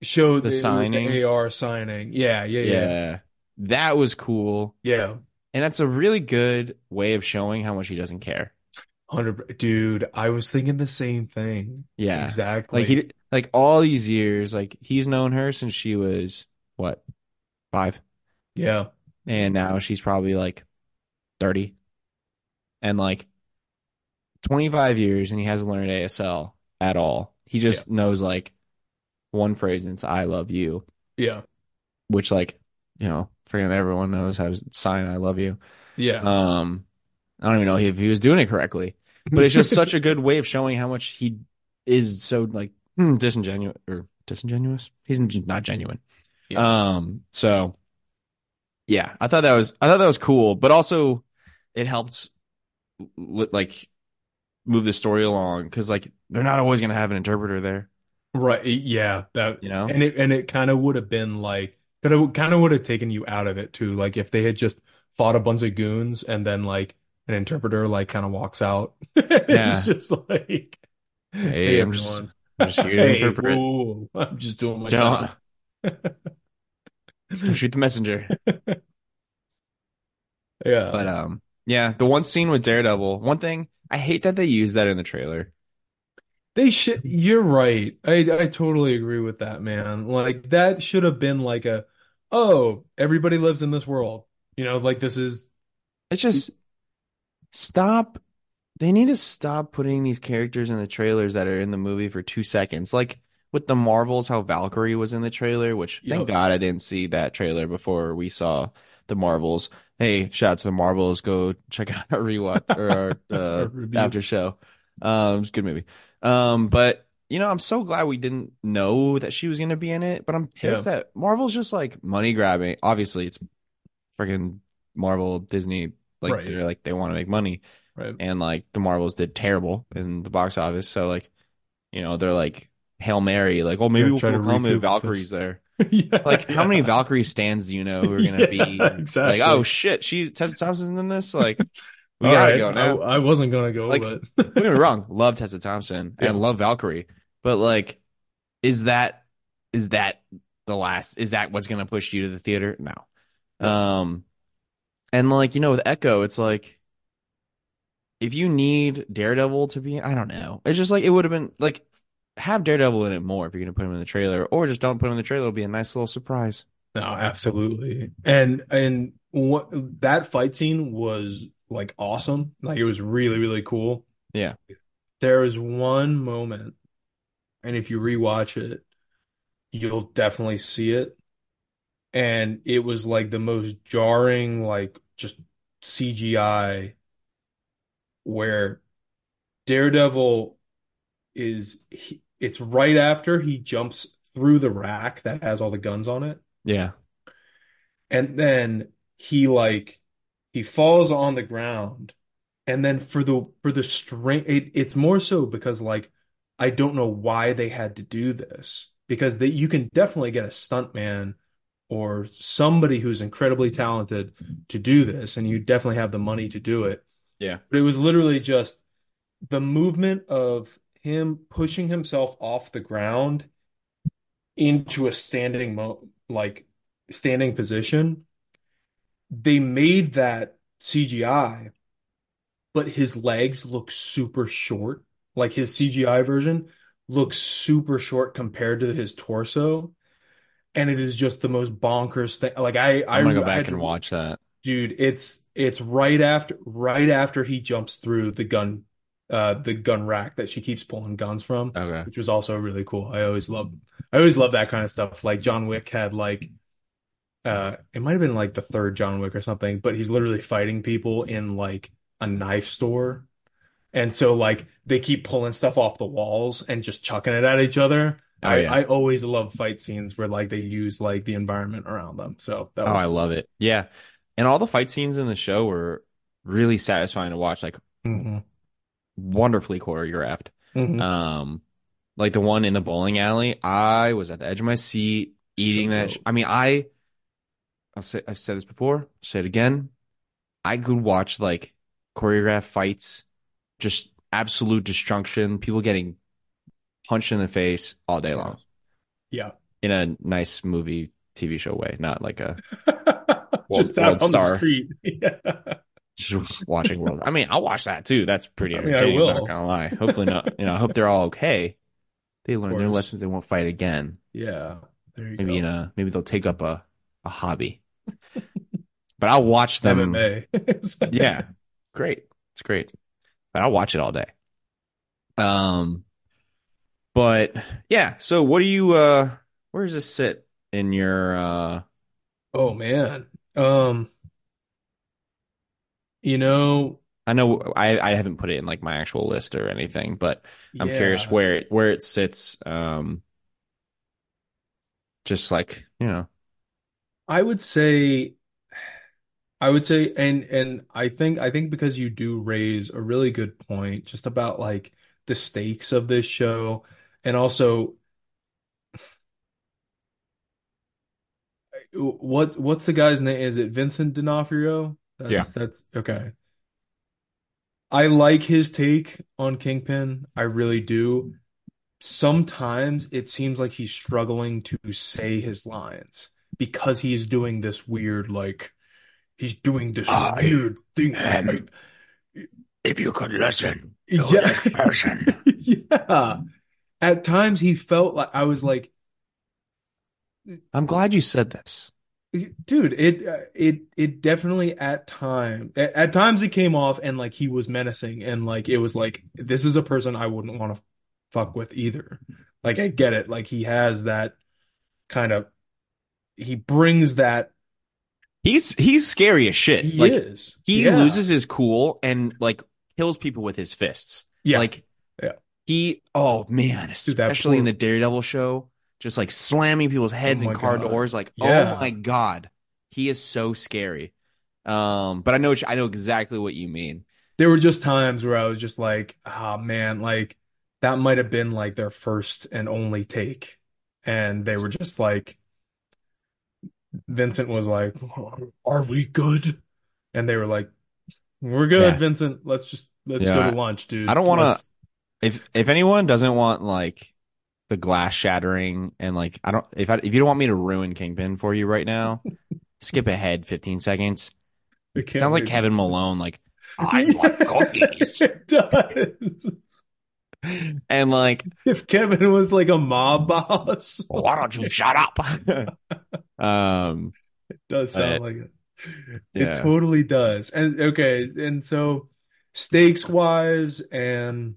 S2: showed
S1: The
S2: the,
S1: signing?
S2: the AR signing. Yeah, yeah, yeah,
S1: yeah. That was cool.
S2: yeah.
S1: And that's a really good way of showing how much he doesn't care.
S2: Hundred, dude. I was thinking the same thing.
S1: Yeah.
S2: Exactly.
S1: Like he like all these years, like he's known her since she was what, five?
S2: Yeah.
S1: And now she's probably like 30. And like 25 years and he hasn't learned ASL at all. He just knows like one phrase and it's I love you,
S2: Yeah.
S1: which like, you know, freaking everyone knows how to sign I love you.
S2: Yeah.
S1: Um I don't even know if he was doing it correctly, but it's just such a good way of showing how much he is so like hmm, disingenuous or disingenuous. He's not genuine.
S2: Yeah.
S1: Um. So, yeah, I thought that was I thought that was cool, but also it helped li- like move the story along because like they're not always gonna have an interpreter there,
S2: Right. Yeah. That
S1: you know.
S2: and it and it kind of would have been like could have kind of would have taken you out of it too. Like if they had just fought a bunch of goons and then like an interpreter like kind of walks out.
S1: Yeah.
S2: It's just like
S1: Hey, I'm just- I'm just here to
S2: Hey,
S1: interpret.
S2: whoa, I'm just doing my
S1: Don't,
S2: job.
S1: don't shoot the messenger.
S2: Yeah.
S1: But um, yeah, the one scene with Daredevil. One thing I hate that they use that in the trailer.
S2: They should, you're right. I I totally agree with that, man. Like that should have been like a, oh, everybody lives in this world. You know, like this is
S1: It's just stop. They need to stop putting these characters in the trailers that are in the movie for two seconds. Like with the Marvels, how Valkyrie was in the trailer, which thank
S2: Yep.
S1: God I didn't see that trailer before we saw the Marvels. Hey, shout out to the Marvels. Go check out our rewatch or our uh, after show. Um, it's a good movie. Um, but you know, I'm so glad we didn't know that she was going to be in it. But I'm pissed that Marvel's just like money grabbing. Obviously, it's freaking Marvel, Disney. Like
S2: Right.
S1: they're like they want to make money,
S2: right.
S1: and like the Marvels did terrible in the box office. So like, you know, they're like Hail Mary, like, oh maybe
S2: Yeah,
S1: we'll, we'll come if Valkyrie's there.
S2: Yeah,
S1: Like, how many. Valkyrie stands do you know who are gonna be
S2: exactly.
S1: like, oh shit, she Tessa Thompson's in this? Like, we gotta
S2: right,
S1: go now.
S2: I, I wasn't gonna go,
S1: Like,
S2: but
S1: Don't get me wrong, love Tessa Thompson
S2: Yeah.
S1: and love Valkyrie, but like, is that is that the last? Is that what's gonna push you to the theater? No. Um, and like you know, with Echo, it's like if you need Daredevil to be, I don't know. It's just like it would have been like have Daredevil in it more if you're gonna put him in the trailer, or just don't put him in the trailer. It'll be a nice little surprise.
S2: no, absolutely. And and what that fight scene was like awesome. Like it was really really cool.
S1: Yeah.
S2: There is one moment, and if you rewatch it, you'll definitely see it. And it was like the most jarring, like just CGI, where Daredevil is, he, it's right after he jumps through the rack that has all the guns on it.
S1: Yeah.
S2: and then he like he falls on the ground and then for the for the strength it, it's more so because like I don't know why they had to do this because they, you can definitely get a stuntman or somebody who's incredibly talented to do this and you definitely have the money to do it
S1: Yeah.
S2: but it was literally just the movement of him pushing himself off the ground into a standing mo like standing position. They made that CGI, but his legs look super short. Like his CGI version looks super short compared to his torso, and it is just the most bonkers thing. Like I, I,
S1: I'm gonna go
S2: I had
S1: back and watch that.
S2: dude it's it's right after right after he jumps through the gun uh the gun rack that she keeps pulling guns from
S1: Okay.
S2: which was also really cool i always love i always love that kind of stuff like john wick had like uh it might have been like the third john wick or something but he's literally fighting people in like a knife store and so like they keep pulling stuff off the walls and just chucking it at each other
S1: Oh,
S2: I,
S1: yeah.
S2: I always love fight scenes where like they use like the environment around them so that
S1: Oh, I love it. Yeah. And all the fight scenes in the show were really satisfying to watch, like
S2: Mhm.
S1: Wonderfully choreographed.
S2: Mhm.
S1: Um, like the one in the bowling alley, I was at the edge of my seat eating
S2: So
S1: that. sh- I mean, I, I'll say, I've said this before, say it again. I could watch like choreographed fights, just absolute destruction, people getting punched in the face all day long
S2: Yeah.
S1: in a nice movie, TV show way, not like a
S2: Just out
S1: World
S2: on the
S1: Star.
S2: street. Yeah.
S1: Just watching world. I mean, I'll watch that too. That's pretty
S2: I mean, I
S1: entertaining. I'm
S2: will.
S1: not gonna lie. Hopefully not. You know, I hope they're all okay. They learn their lessons. They won't fight again.
S2: Yeah.
S1: Maybe
S2: go.
S1: in a maybe they'll take up a a hobby. but I'll watch them.
S2: MMA.
S1: Yeah, great. It's great. But I'll watch it all day. Um, but yeah. So what do you? uh Where does this sit in your? uh
S2: Oh man. Um, you know,
S1: I know I I haven't put it in like my actual list or anything, but I'm curious where it where it sits. Um, just like you know,
S2: I would say I would say and and I think I think because you do raise a really good point just about like the stakes of this show and also what what's the guy's name? Is it Vincent D'Onofrio? That's
S1: Yeah.
S2: that's okay. I like his take on Kingpin. I really do. Sometimes it seems like he's struggling to say his lines because he is doing this weird, like, he's doing this
S1: I
S2: weird thing.
S1: am if you could listen
S2: Yeah. Yeah. At times he felt like I was like,
S1: I'm glad you said this.
S2: Dude, it uh, it it definitely at time at, at times it came off and like he was menacing and like it was like this is a person I wouldn't want to fuck with either. Like I get it. Like he has that kind of he brings that
S1: He's he's scary as shit.
S2: he
S1: like
S2: is.
S1: he
S2: Yeah.
S1: loses his cool and like kills people with his fists.
S2: Yeah.
S1: Like
S2: Yeah.
S1: he oh man,
S2: Dude, that
S1: especially in the Daredevil show, just like slamming people's heads
S2: Oh
S1: in car
S2: God.
S1: doors. Like,
S2: Yeah.
S1: oh my God. He is so scary. Um, but I know I know exactly what you mean.
S2: there were just times where I was just like, ah man, like that might have been like their first and only take. And they were just like Vincent was like, Are we good? And they were like, We're good,
S1: Yeah.
S2: Vincent. Let's just let's
S1: Yeah.
S2: go to lunch, dude.
S1: I don't wanna- If if anyone doesn't want like the glass shattering and like I don't if I, if you don't want me to ruin Kingpin for you right now, skip ahead 15 seconds.
S2: can't
S1: Sounds like. Kevin Malone, like I want cookies.
S2: It does.
S1: and like,
S2: If Kevin was like a mob boss,
S1: why don't you shut up? um,
S2: it does sound like it.
S1: yeah.
S2: It totally does. And okay, and so stakes wise and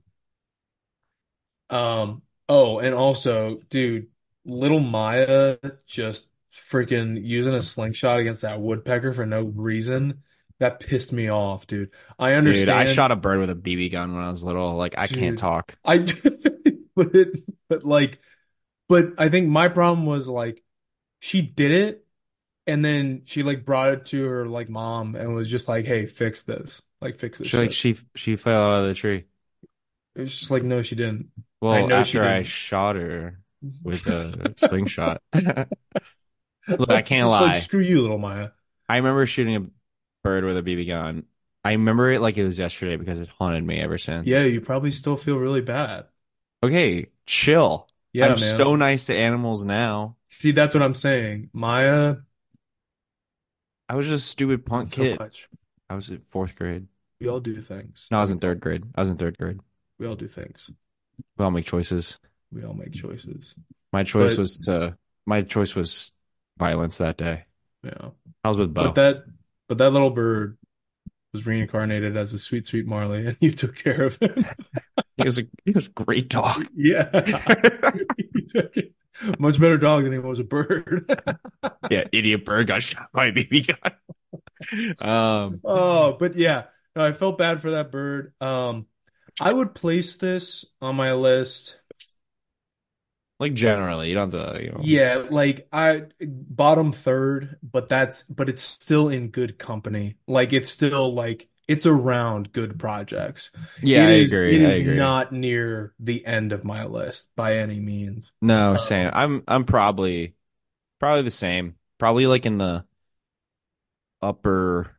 S2: um oh, and also, dude, little Maya just freaking using a slingshot against that woodpecker for no reason. That pissed me off, dude. I
S1: dude,
S2: understand.
S1: I shot a bird with a BB gun when I was little. Like, I
S2: Dude.
S1: can't talk.
S2: I but but like but I think my problem was like she did it and then she like brought it to her like mom and was just like, "Hey, fix this. Like fix this
S1: She like she she fell out of the tree.
S2: It's just like, "No, she didn't." I
S1: Well,
S2: she
S1: after I shot her with a slingshot. Look, I can't
S2: Like,
S1: lie.
S2: screw you, little Maya.
S1: I remember shooting a bird with a BB gun. I remember it like it was yesterday because it haunted me ever since.
S2: Yeah, you probably still feel really bad.
S1: Okay, chill.
S2: Yeah,
S1: I'm
S2: man.
S1: so nice to animals now.
S2: See, that's what I'm saying. Maya,
S1: I was just a stupid punk
S2: so
S1: kid.
S2: much.
S1: I was in fourth grade.
S2: We all do things.
S1: No, I was in third grade. I was in third grade.
S2: We all do things.
S1: We all make choices.
S2: We all make choices.
S1: My choice
S2: But-
S1: was to. My choice was violence that day.
S2: Yeah.
S1: I was with Bo.
S2: But that but that little bird was reincarnated as a sweet, sweet Marley, and you took care of him.
S1: He was a he was a great dog.
S2: Yeah. You took it. Much better dog than he was a bird.
S1: yeah, idiot bird got shot by a BB gun. Um,
S2: Oh, but yeah, no, I felt bad for that bird. Um, I would place this on my list.
S1: like generally, you don't have to, you know.
S2: Yeah, like I bottom third, but that's but it's still in good company. Like it's still like it's around good projects.
S1: Yeah,
S2: It
S1: I
S2: is-
S1: agree.
S2: It
S1: I
S2: is
S1: agree.
S2: not near the end of my list by any means.
S1: No,
S2: Um,
S1: same. I'm I'm probably probably the same. Probably like in the upper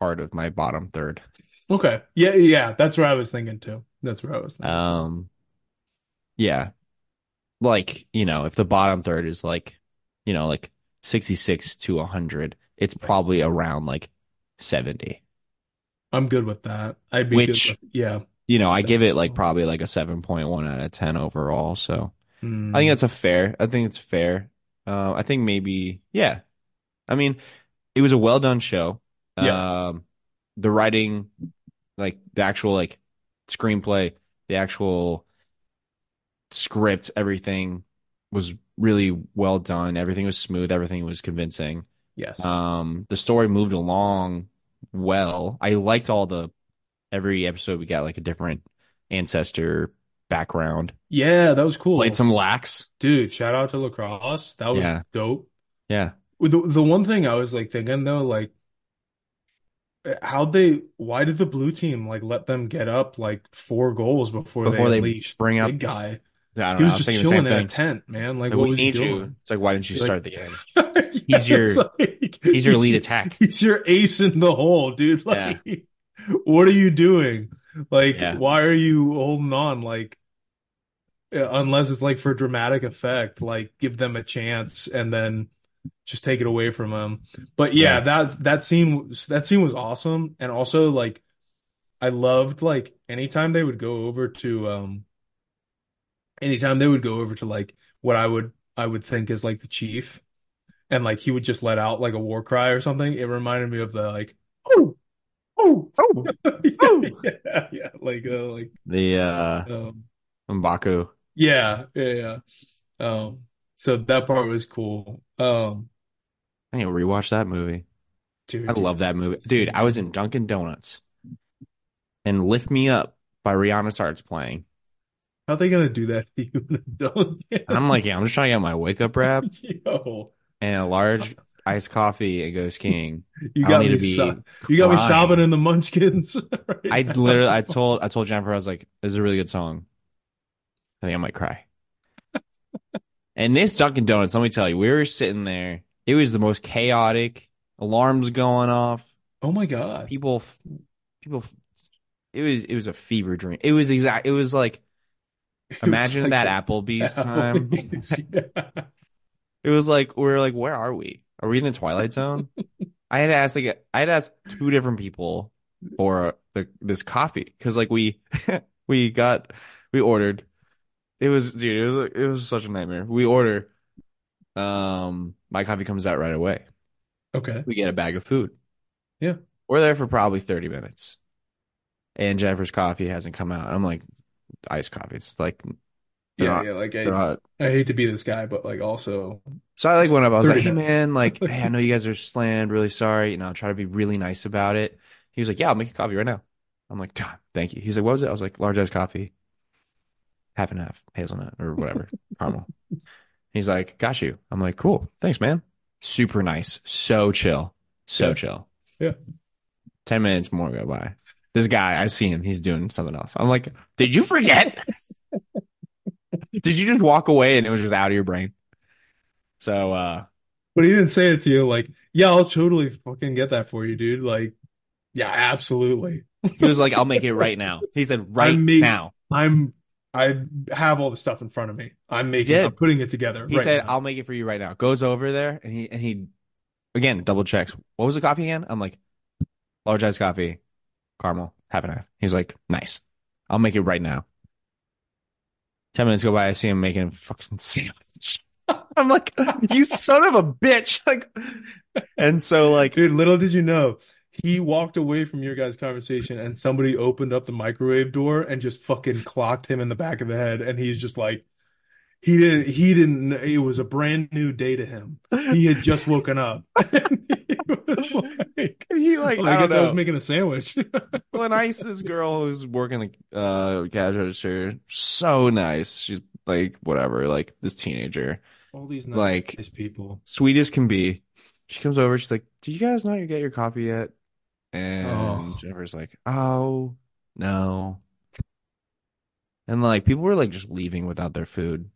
S1: part of my bottom third.
S2: Okay. Yeah, yeah, that's where I was thinking too. That's where I was thinking.
S1: Um, yeah, like you know, if the bottom third is like, you know, like 66 to 100, it's probably around like 70.
S2: I'm good with that. I'd be
S1: Which-
S2: good with, yeah.
S1: You know, I give it like probably like a 7.1 out of 10 overall. So
S2: Mm.
S1: I think that's a fair. I think it's fair. Uh, I think maybe, yeah. I mean, it was a well done show.
S2: Yeah.
S1: Um, the writing, like the actual like screenplay, the actual script, everything was really well done. Everything was smooth. Everything was convincing.
S2: yes.
S1: Um, the story moved along well. I liked all the every episode we got like a different ancestor background.
S2: yeah, that was cool.
S1: Played some lax.
S2: Dude, shout out to lacrosse. That was
S1: Yeah.
S2: dope.
S1: Yeah.
S2: The the one thing I was like thinking though, like how'd they why did the blue team like let them get up like four goals before they
S1: Before they
S2: unleashed
S1: bring
S2: the
S1: up-
S2: big guy?
S1: I don't
S2: He
S1: know.
S2: was just
S1: the
S2: chilling in a tent, man. Like
S1: Like,
S2: what was he
S1: need you.
S2: doing?
S1: It's like, why didn't you start the game?
S2: Yeah,
S1: He's your-
S2: like-
S1: He's your lead attack.
S2: He's your ace in the hole, dude. Like, what are you doing? Like,
S1: Yeah.
S2: why are you holding on? Like, uh, unless it's like for dramatic effect, like give them a chance and then just take it away from them. But yeah,
S1: Yeah.
S2: that that scene was that scene was awesome, and also like I loved like anytime they would go over to um anytime they would go over to like what I would I would think is like the chief and like he would just let out like a war cry or something. It reminded me of the like oh oh
S1: Oh,
S2: yeah, yeah, yeah, like uh, like
S1: the uh
S2: um
S1: Mbaku.
S2: yeah, yeah, yeah. Um so that part was cool. Um
S1: I need to rewatch that movie.
S2: dude,
S1: I love that movie. Dude, I was in Dunkin' Donuts and Lift Me Up by Rihanna starts playing.
S2: How are they gonna do that to you in adult?
S1: And I'm like, yeah, I'm just trying to get my wake up wrap
S2: Yo,
S1: and a large iced coffee and go skiing.
S2: you got me
S1: to be
S2: so- you got me shopping in the munchkins. right
S1: I
S2: now.
S1: literally I told I told Jennifer I was like, this is a really good song. I think I might cry. and this Dunkin' Donuts, let me tell you, we were sitting there. It was the most chaotic. Alarms going off.
S2: Oh my God.
S1: People, people. It was it was a fever dream. It was exact. It was like
S2: It was
S1: imagine
S2: like
S1: that
S2: the
S1: Applebee's time.
S2: Yeah.
S1: It was like we are like, where are we? Are we in the Twilight Zone? I had to ask like I had asked two different people for the this coffee because like we we got we ordered. It was dude. It was it was such a nightmare. We order. Um, my coffee comes out right away.
S2: Okay.
S1: We get a bag of food.
S2: Yeah.
S1: We're there for probably thirty minutes, and Jennifer's coffee hasn't come out. I'm like, iced coffee. It's like
S2: Yeah,
S1: not-
S2: yeah. Like I,
S1: not
S2: I hate to be this guy, but like also,
S1: So I like went up. I was
S2: 30
S1: like, "Hey
S2: minutes.
S1: man, like, hey, I know you guys are slammed. Really sorry. You know, try to be really nice about it." He was like, "Yeah, I'll make a coffee right now." I'm like, "God, thank you." He's like, "What was it?" I was like, "Large iced coffee, half and half, hazelnut or whatever, caramel." He's like, "Got you." I'm like, "Cool, thanks, man." super nice, so chill, so
S2: Yeah.
S1: chill.
S2: Yeah.
S1: 10 minutes more go by. This guy, I see him, he's doing something else. I'm like, did you forget? did you just walk away and it was just out of your brain? So, uh,
S2: But he didn't say it to you like, yeah, I'll totally fucking get that for you, dude. Like, yeah, absolutely.
S1: he was like, I'll make it right now. He said, right
S2: make-
S1: now.
S2: I'm I have all the stuff in front of me. I'm making. I'm putting it together.
S1: He
S2: right
S1: said,
S2: now.
S1: I'll make it for you right now. Goes over there and he, and he, again, double checks. What was the coffee again? I'm like, large iced coffee, caramel, half and half. He's like, nice. I'll make it right now. 10 minutes go by. I see him making a fucking sandwich. I'm like, you son of a bitch. Like, and so like,
S2: Dude, little did you know, he walked away from your guys' conversation and somebody opened up the microwave door and just fucking clocked him in the back of the head. And he's just like, he didn't, he didn't, it was a brand new day to him. He had just woken up. And he was like,
S1: he like,
S2: "Oh,
S1: I
S2: I guess I was making a sandwich.
S1: Well, nice. This girl who's working the uh cash register, so nice. She's like whatever, like this teenager,
S2: All these nice
S1: like
S2: people.
S1: sweet as can be. She comes over. She's like, "Do you guys not get your coffee yet?" Oh. And
S2: Oh.
S1: Jennifer's like, "Oh no." And like people were like just leaving without their food.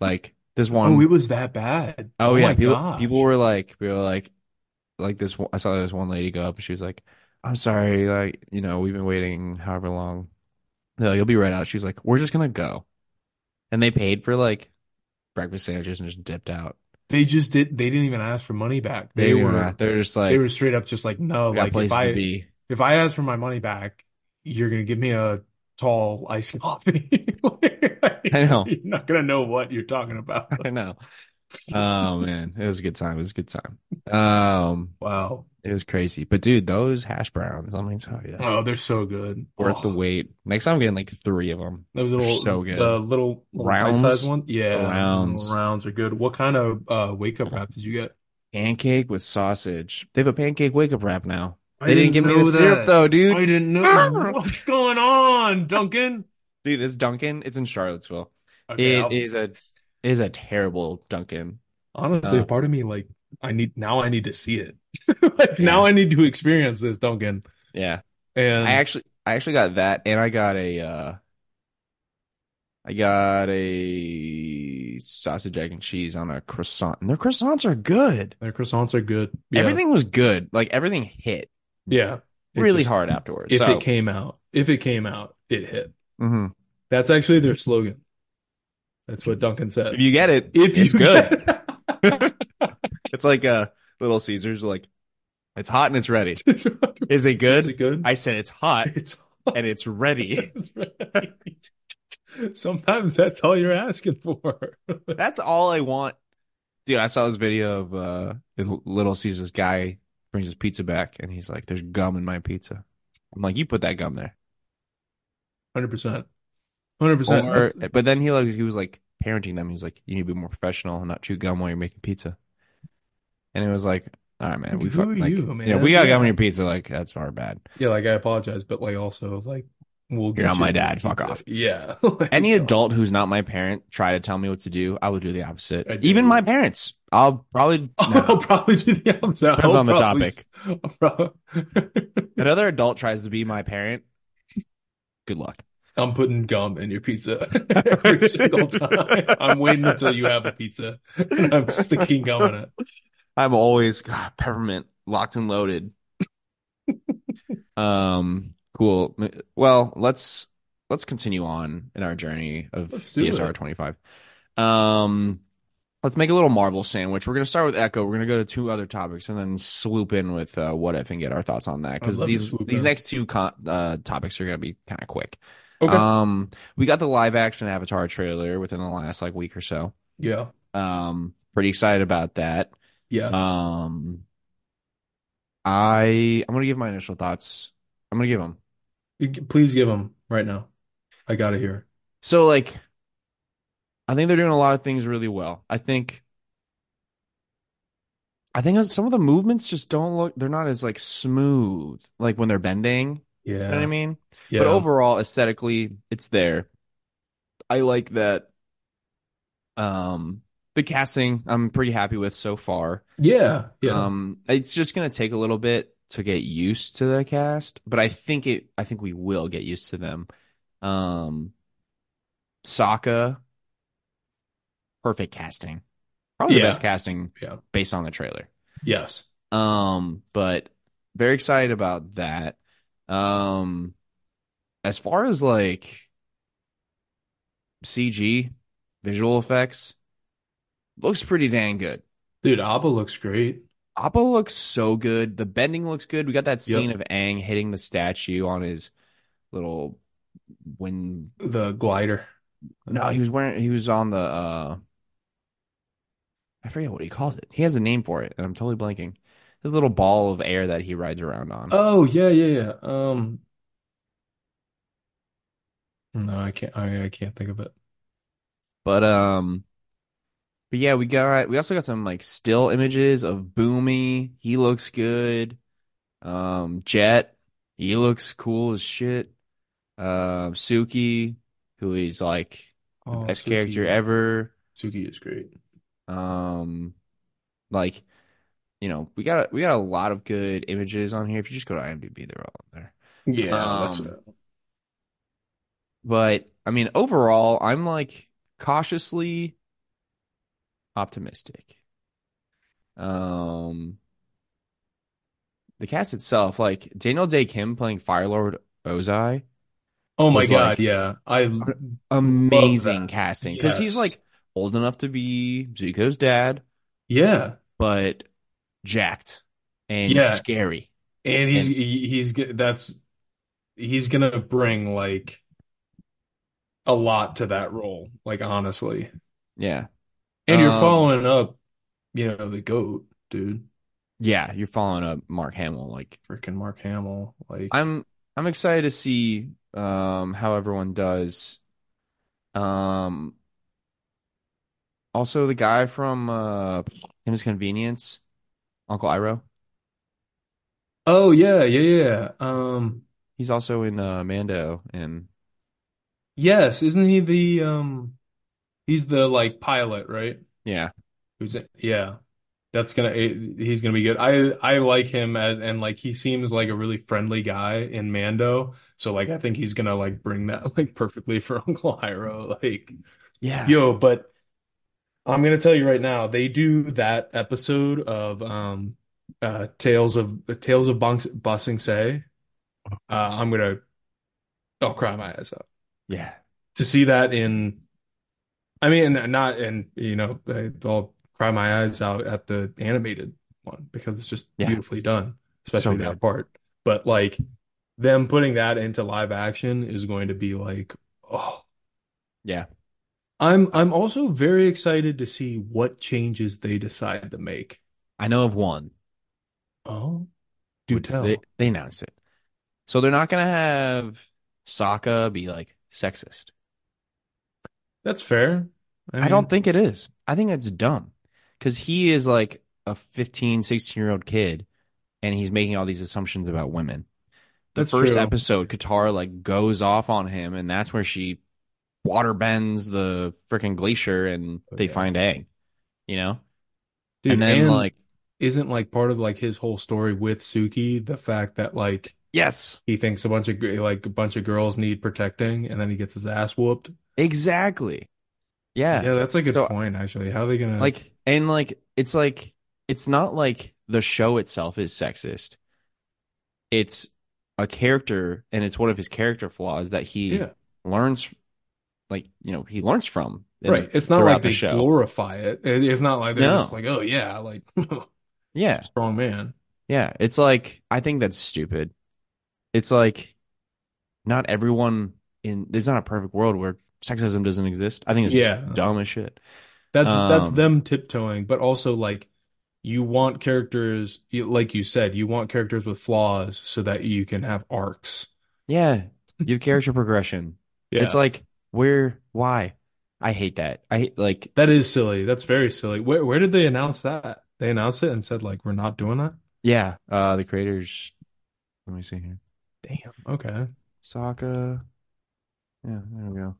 S1: Like this one
S2: Oh, it was that bad.
S1: Oh, oh
S2: yeah,
S1: people
S2: gosh.
S1: people were like people were like like this one- I saw this one lady go up and she was like, "I'm sorry, like, you know, we've been waiting however long." They're like, "You'll be right out." She was like, "We're just gonna go." And they paid for like breakfast sandwiches and just dipped out.
S2: They just did. They didn't even ask for money back.
S1: They,
S2: They
S1: were they're just like,
S2: They were straight up just like, no.
S1: "We got
S2: Like if I
S1: be.
S2: if I ask for my money back, you're gonna give me a tall iced coffee.
S1: I know.
S2: You're not gonna know what you're talking about.
S1: I know. Oh man, it was a good time. It was a good time. Um,
S2: Wow.
S1: it was crazy. But dude, those hash browns, let me tell you,
S2: Oh, they're so good.
S1: worth the
S2: Oh,
S1: wait. Next time I'm getting like three of them.
S2: Those
S1: They're
S2: little,
S1: so good.
S2: the little, little
S1: Rounds?
S2: one. Yeah,
S1: rounds.
S2: rounds are good. What kind of uh, wake up wrap did you get?
S1: Pancake with sausage. They have a pancake wake up wrap now.
S2: I
S1: They didn't give me the syrup though, dude.
S2: I didn't know. What's going on, Dunkin'?
S1: Dude, this Dunkin', it's in Charlottesville.
S2: Okay,
S1: It
S2: I'll-
S1: is a it is a terrible Dunkin'.
S2: honestly
S1: uh,
S2: a part of me like I need now I need to see it. Like now I need to experience this, Dunkin'.
S1: Yeah.
S2: And
S1: I actually I actually got that and I got a uh I got a sausage egg and cheese on a croissant. And their croissants are good.
S2: their croissants are good. Yeah.
S1: Everything was good. Like everything hit
S2: yeah.
S1: Really
S2: just-
S1: hard afterwards.
S2: If
S1: so,
S2: it came out, if it came out, it hit.
S1: mhm.
S2: That's actually their slogan. That's what Dunkin' said.
S1: if you get it,
S2: If you
S1: it's good. It's like uh Little Caesars like it's hot and it's ready.
S2: Is
S1: Is it good?
S2: Is it good?
S1: I said it's hot
S2: it's
S1: and it's ready.
S2: It's right. Sometimes that's all you're asking for.
S1: That's all I want. Dude, I saw this video of uh Little Caesars guy brings his pizza back and he's like, There's gum in my pizza. I'm like, You put that gum there.
S2: Hundred percent. Hundred percent.
S1: but then he like he was like parenting them. He was like, You need to be more professional and not chew gum while you're making pizza. And it was like, All right, man,
S2: Like,
S1: we
S2: who
S1: fuck,
S2: are
S1: like,
S2: you,
S1: know,
S2: man?
S1: if we got
S2: Yeah.
S1: gum in your pizza, like that's our bad.
S2: Yeah, like I apologize, but like also like we'll get
S1: You're not
S2: you
S1: my dad, fuck off.
S2: Yeah. Like,
S1: Any adult who's not my parent try to tell me what to do, I will do the opposite.
S2: Do.
S1: Even my parents. I'll probably
S2: I'll probably do the opposite.
S1: Depends
S2: I'll
S1: on the topic.
S2: I'll
S1: another adult tries to be my parent. Good luck.
S2: I'm putting gum in your pizza every single time. I'm waiting until you have a pizza. I'm sticking gum in it.
S1: I'm always God, peppermint locked and loaded. um, cool. Well, let's let's continue on in our journey of DSR 25. Um, let's make a little Marvel sandwich. We're gonna start with Echo. We're gonna go to two other topics and then swoop in with uh, what if and get our thoughts on that because
S2: I'd love to
S1: these these
S2: in.
S1: next two con- uh, topics are gonna be kind of quick.
S2: Okay.
S1: Um, we got the live action Avatar trailer within the last like week or so.
S2: yeah.
S1: Um, pretty excited about that.
S2: Yes.
S1: Um, I I'm gonna give my initial thoughts. I'm gonna give them.
S2: Please give them right now. I gotta hear.
S1: So like, I think they're doing a lot of things really well. I think. I think some of the movements just don't look. They're not as like smooth, like when they're bending.
S2: Yeah.
S1: You know what I mean?
S2: Yeah.
S1: But overall, aesthetically, it's there. I like that. Um, the casting I'm pretty happy with so far.
S2: Yeah, yeah.
S1: Um, it's just gonna take a little bit to get used to the cast, but I think it. I think we will get used to them. Um, Sokka, perfect casting, probably the best casting
S2: Yeah.
S1: based on the trailer.
S2: Yes.
S1: Um, but very excited about that. Um, as far as like CG, visual effects, looks pretty dang good.
S2: Dude, Appa looks great.
S1: Appa looks so good. The bending looks good. We got that scene
S2: Yep.
S1: of Aang hitting the statue on his little when
S2: The glider.
S1: no, he was wearing he was on the uh I forget what he called it. He has a name for it, and I'm totally blanking. The little ball of air that he rides around on.
S2: Oh, yeah, yeah, yeah. Um No, I can't I, I can't think of it.
S1: But um but yeah, we got we also got some like still images of Bumi. He looks good. Um Jet, he looks cool as shit. Um Suki, who is like the
S2: Oh,
S1: best
S2: Suki.
S1: character ever.
S2: Suki is great.
S1: Um like you know, we got we got a lot of good images on here. If you just go to IMDb, they're all on there.
S2: Yeah, that's
S1: Um, But I mean, overall, I'm like cautiously optimistic. Um, the cast itself, like Daniel Dae Kim playing Firelord Ozai,
S2: Oh my God,
S1: like-
S2: yeah. I
S1: amazing casting because he's like old enough to be Zuko's dad,
S2: yeah.
S1: but jacked and
S2: Yeah.
S1: scary.
S2: And he's
S1: And-
S2: he's that's he's gonna bring like a lot to that role, like honestly.
S1: Yeah,
S2: And you're
S1: Um,
S2: following up, you know, the GOAT, dude.
S1: yeah. You're following up Mark Hamill. Like
S2: Freaking Mark Hamill. Like
S1: I'm, I'm excited to see um how everyone does. Um, also the guy from uh Kim's Convenience, Uncle Iroh.
S2: Oh yeah, yeah, yeah. Um
S1: He's also in uh Mando and
S2: yes, isn't he the um he's the like pilot, right?
S1: yeah,
S2: Who's it? yeah. That's gonna he's gonna be good. I I like him as and like he seems like a really friendly guy in Mando. So like I think he's gonna like bring that like perfectly for Uncle Iroh. Like
S1: yeah,
S2: yo, but I'm gonna tell you right now, they do that episode of um uh Tales of Tales of Ba Sing Se. Uh I'm gonna I'll cry my eyes out.
S1: yeah,
S2: To see that in I mean not in you know I'll cry my eyes out at the animated one because it's just
S1: Yeah.
S2: beautifully done,
S1: So
S2: especially that
S1: good.
S2: part. But like them putting that into live action is going to be like oh
S1: yeah.
S2: I'm I'm also very excited to see what changes they decide to make.
S1: I know of one.
S2: Oh, do tell.
S1: They they announced it, so they're not gonna have Sokka be like sexist.
S2: That's fair. I
S1: I don't think it is. I think it's dumb because he is like a 15, 16 year old kid and he's making all these assumptions about women. The
S2: That's
S1: first
S2: true.
S1: episode, Katara like goes off on him and that's where she water bends the freaking glacier and they find Aang, you know?
S2: dude,
S1: and then
S2: and
S1: like,
S2: isn't like part of like his whole story with Suki the fact that like
S1: yes,
S2: he thinks a bunch of like a bunch of girls need protecting, and then he gets his ass whooped.
S1: exactly. Yeah.
S2: Yeah, that's a good
S1: So-
S2: point actually. How are they gonna
S1: Like, and like, it's like, it's not like the show itself is sexist. It's a character, and it's one of his character flaws that he
S2: yeah,
S1: learns, like, you know, he learns from
S2: right. It's not like
S1: the
S2: they
S1: show.
S2: glorify it. It- It's not like they're
S1: No.
S2: just like, oh yeah, like
S1: Yeah.
S2: strong man.
S1: Yeah. It's like, I think that's stupid. It's like, not everyone in, there's not a perfect world where sexism doesn't exist. I think it's
S2: Yeah.
S1: dumb as shit.
S2: That's that's
S1: Um,
S2: them tiptoeing, but also like you want characters, like you said, you want characters with flaws so that you can have arcs.
S1: Yeah. You have character progression.
S2: Yeah,
S1: It's like, where, why? I hate that. I hate, like,
S2: that is silly. That's very silly. Where where did they announce that? They announced it and said like we're not doing that.
S1: yeah, uh, the creators, let me see here.
S2: Damn. Okay.
S1: Sokka. Yeah, there we go.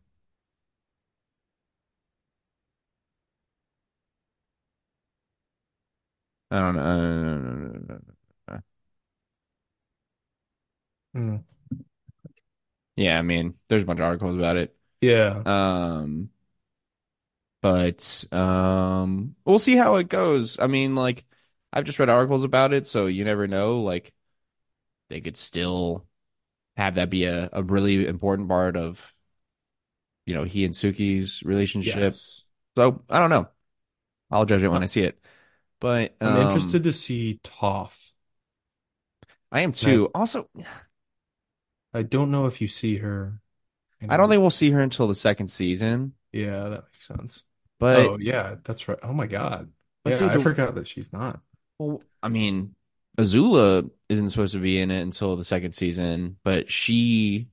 S1: I don't know. Uh,
S2: Hmm.
S1: yeah, I mean, there's a bunch of articles about it.
S2: Yeah.
S1: Um, but um, we'll see how it goes. I mean, like, I've just read articles about it, so you never know. Like, they could still have that be a, a really important part of, you know, he and Suki's relationship.
S2: Yes.
S1: So I don't know. I'll judge it when I see it. But
S2: I'm
S1: um,
S2: interested to see Toph.
S1: I am too. Also,
S2: I I don't know if you see her.
S1: I don't think we'll see her until the second season.
S2: Yeah, that makes sense.
S1: But
S2: Oh, yeah, that's right. Oh my God. Yeah,
S1: dude,
S2: I
S1: the-
S2: forgot that she's not.
S1: well, I mean, Azula isn't supposed to be in it until the second season, but she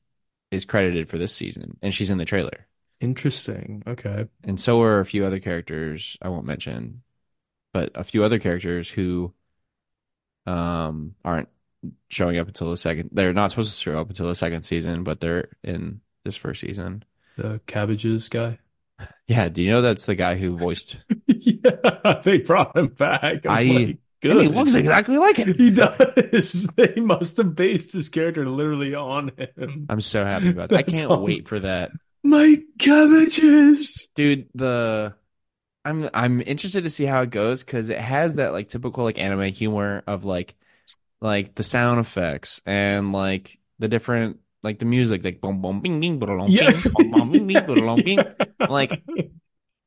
S1: is credited for this season, and she's in the trailer.
S2: Interesting. Okay.
S1: And so are a few other characters I won't mention, but a few other characters who um aren't showing up until the second. They're not supposed to show up until the second season, but they're in this first season.
S2: The cabbages guy.
S1: Yeah, do you know that's the guy who voiced?
S2: Yeah, they brought him back. I'm
S1: I-
S2: like,
S1: And he looks exactly like him.
S2: He does. They must have based his character literally on him.
S1: I'm so happy about that. I can't
S2: awesome.
S1: wait for that.
S2: My cabbages.
S1: Dude, the I'm I'm interested to see how it goes because it has that like typical like anime humor of like like the sound effects and like the different like the music like boom boom bing bing boom
S2: Yeah.
S1: bing boom bing boom bing like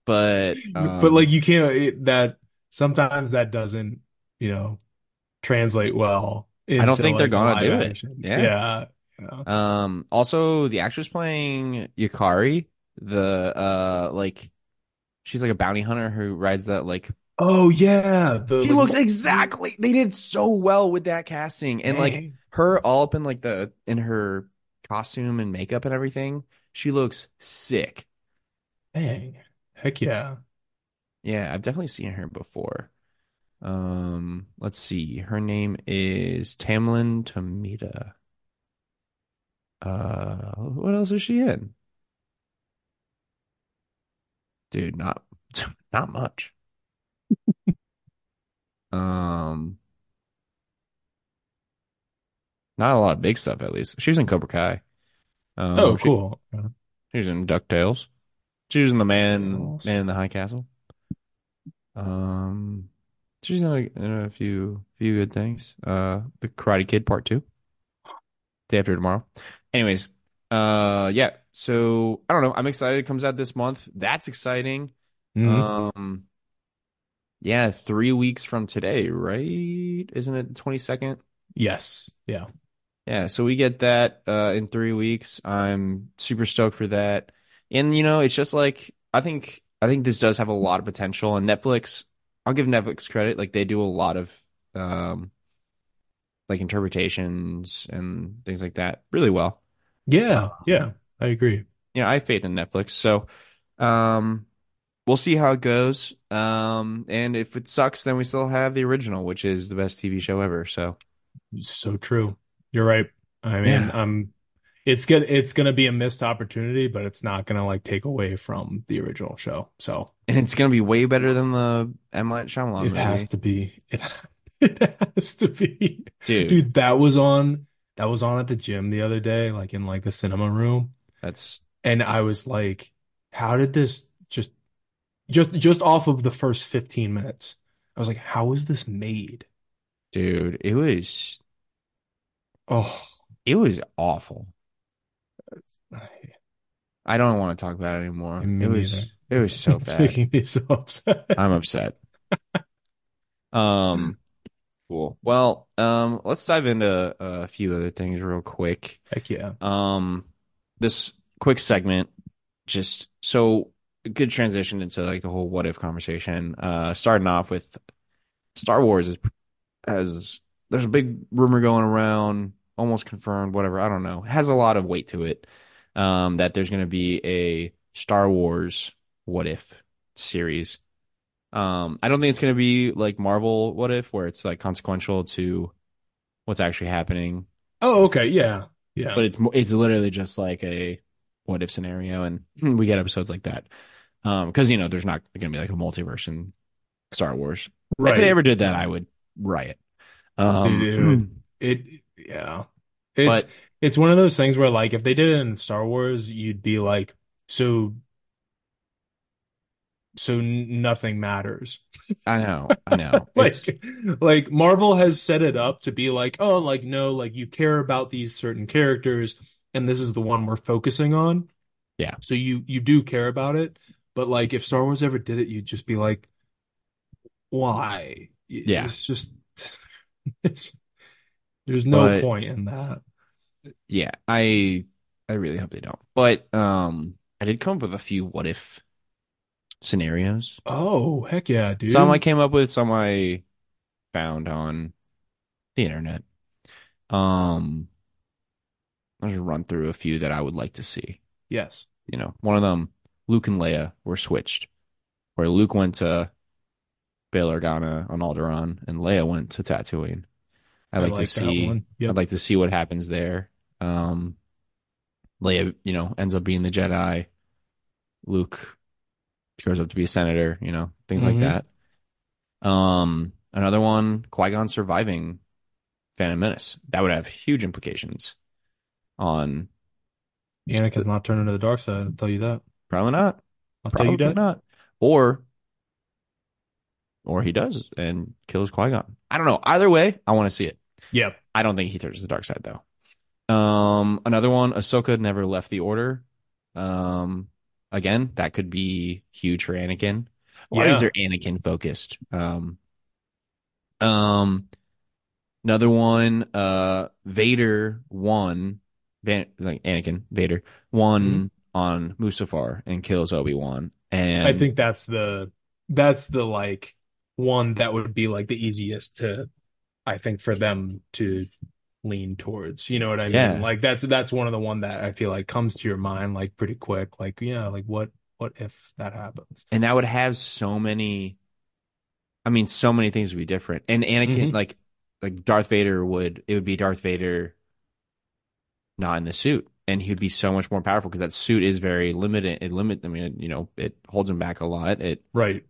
S1: but
S2: but
S1: um,
S2: like you can't it, that sometimes that doesn't, you know, translate well
S1: I don't think they're gonna do it. Yeah.
S2: Yeah. yeah.
S1: um also the actress playing Yukari the uh like she's like a bounty hunter who rides that like
S2: Oh yeah. The
S1: she
S2: like,
S1: looks exactly they did so well with that casting and like her all up in like the in her costume and makeup and everything she looks sick
S2: Dang. Heck yeah.
S1: yeah i've definitely seen her before um let's see her name is Tamlyn Tomita. uh what else is she in dude not not much um not a lot of big stuff at least she was in cobra kai um,
S2: Oh,
S1: she-
S2: cool.
S1: She was in DuckTales. She was in The Man. Man in the High Castle. Um, she's in a, in a few few good things. Uh, The Karate Kid Part Two. Day after tomorrow. Anyways, uh, yeah. So I don't know. I'm excited. It comes out this month. That's exciting.
S2: Mhm.
S1: Um, yeah, three weeks from today, right? Isn't it the 22nd?
S2: Yes. Yeah.
S1: Yeah, so we get that uh, in three weeks. I'm super stoked for that. And you know, it's just like I think I think this does have a lot of potential. And Netflix, I'll give Netflix credit. Like they do a lot of um, like interpretations and things like that really well.
S2: Yeah. Yeah. I agree.
S1: You know, I have faith in Netflix. So um, we'll see how it goes. Um, and if it sucks, then we still have the original, which is the best TV show ever. So
S2: So true. You're right. I mean,
S1: Yeah.
S2: I'm it's good it's gonna be a missed opportunity, but it's not gonna like take away from the original show. So
S1: and it's gonna be way better than the M. Night Shyamalan
S2: it
S1: movie.
S2: has to be. It, it has to be.
S1: Dude,
S2: Dude, that was on that was on at the gym the other day, like in like the cinema room.
S1: that's
S2: And I was like, how did this just just just off of the first 15 minutes? I was like, how is this made?
S1: dude, it was
S2: Oh,
S1: it was awful. I don't want to talk about it anymore.
S2: Me
S1: It was
S2: neither.
S1: it was so
S2: it's
S1: bad.
S2: making me so upset.
S1: I'm upset. Um, cool. Well, um, let's dive into a few other things real quick.
S2: Heck yeah.
S1: Um, this quick segment, just so good transition into like the whole what if conversation. Uh, starting off with Star Wars is has there's a big rumor going around, almost confirmed, whatever. I don't know. It has a lot of weight to it. Um, that there's going to be a Star Wars what if series. Um, I don't think it's going to be like Marvel what if, where it's like consequential to what's actually happening
S2: Oh, okay. Yeah. Yeah.
S1: but it's it's literally just like a what if scenario, and we get episodes like that. Um, because you know there's not going to be like a multiverse in Star Wars. If they ever did that, I would riot. Um,
S2: it, it yeah. It's
S1: but
S2: it's one of those things where like if they did it in Star Wars, you'd be like, so so nothing matters.
S1: I know, I know.
S2: Like like Marvel has set it up to be like, oh, like no, like you care about these certain characters, and this is the one we're focusing on.
S1: yeah,
S2: So you you do care about it, but like if Star Wars ever did it, you'd just be like, why?
S1: yeah.
S2: It's just it's, there's no
S1: But
S2: point in that.
S1: yeah, I I really hope they don't. But um, I did come up with a few what if scenarios.
S2: Oh, heck yeah, dude.
S1: Some I came up with, some I found on the internet. Um, I'll just run through a few that I would like to see.
S2: Yes.
S1: You know, one of them, Luke and Leia were switched, where Luke went to Bail Organa on Alderaan, and Leia went to Tatooine. I'd
S2: I
S1: like to see.
S2: one.
S1: I'd like to see what happens there. Um, Leia, you know, ends up being the Jedi. Luke grows up to be a senator. You know, things like
S2: hmm
S1: that. Um, another one, Qui-Gon surviving Phantom Menace. That would have huge implications on
S2: Anakin's not turning to the dark side, I'll tell you that.
S1: probably not,
S2: I'll tell you that.
S1: not, or or he does and kills Qui-Gon. I don't know. Either way, I want to see it.
S2: Yeah.
S1: I don't think he turns to the dark side though. Um, another one, Ahsoka never left the Order. Um, again, that could be huge for Anakin. Why is
S2: Yeah.
S1: there Anakin focused? Um, um, another one, uh, Vader won, Van, like Anakin, Vader won on Mustafar and kills Obi-Wan. And I
S2: think that's the that's the like one that would be like the easiest to I think for them to lean towards. You know what I mean?
S1: yeah,
S2: Like that's that's one of the one that I feel like comes to your mind like pretty quick. Like, yeah, like what what if that happens?
S1: and that would have so many, I mean, so many things would be different. And Anakin,
S2: hmm
S1: like, like Darth Vader would, it would be Darth Vader not in the suit. And he would be so much more powerful because that suit is very limited. It limit, I mean, it, you know, it holds him back a lot. It
S2: Right.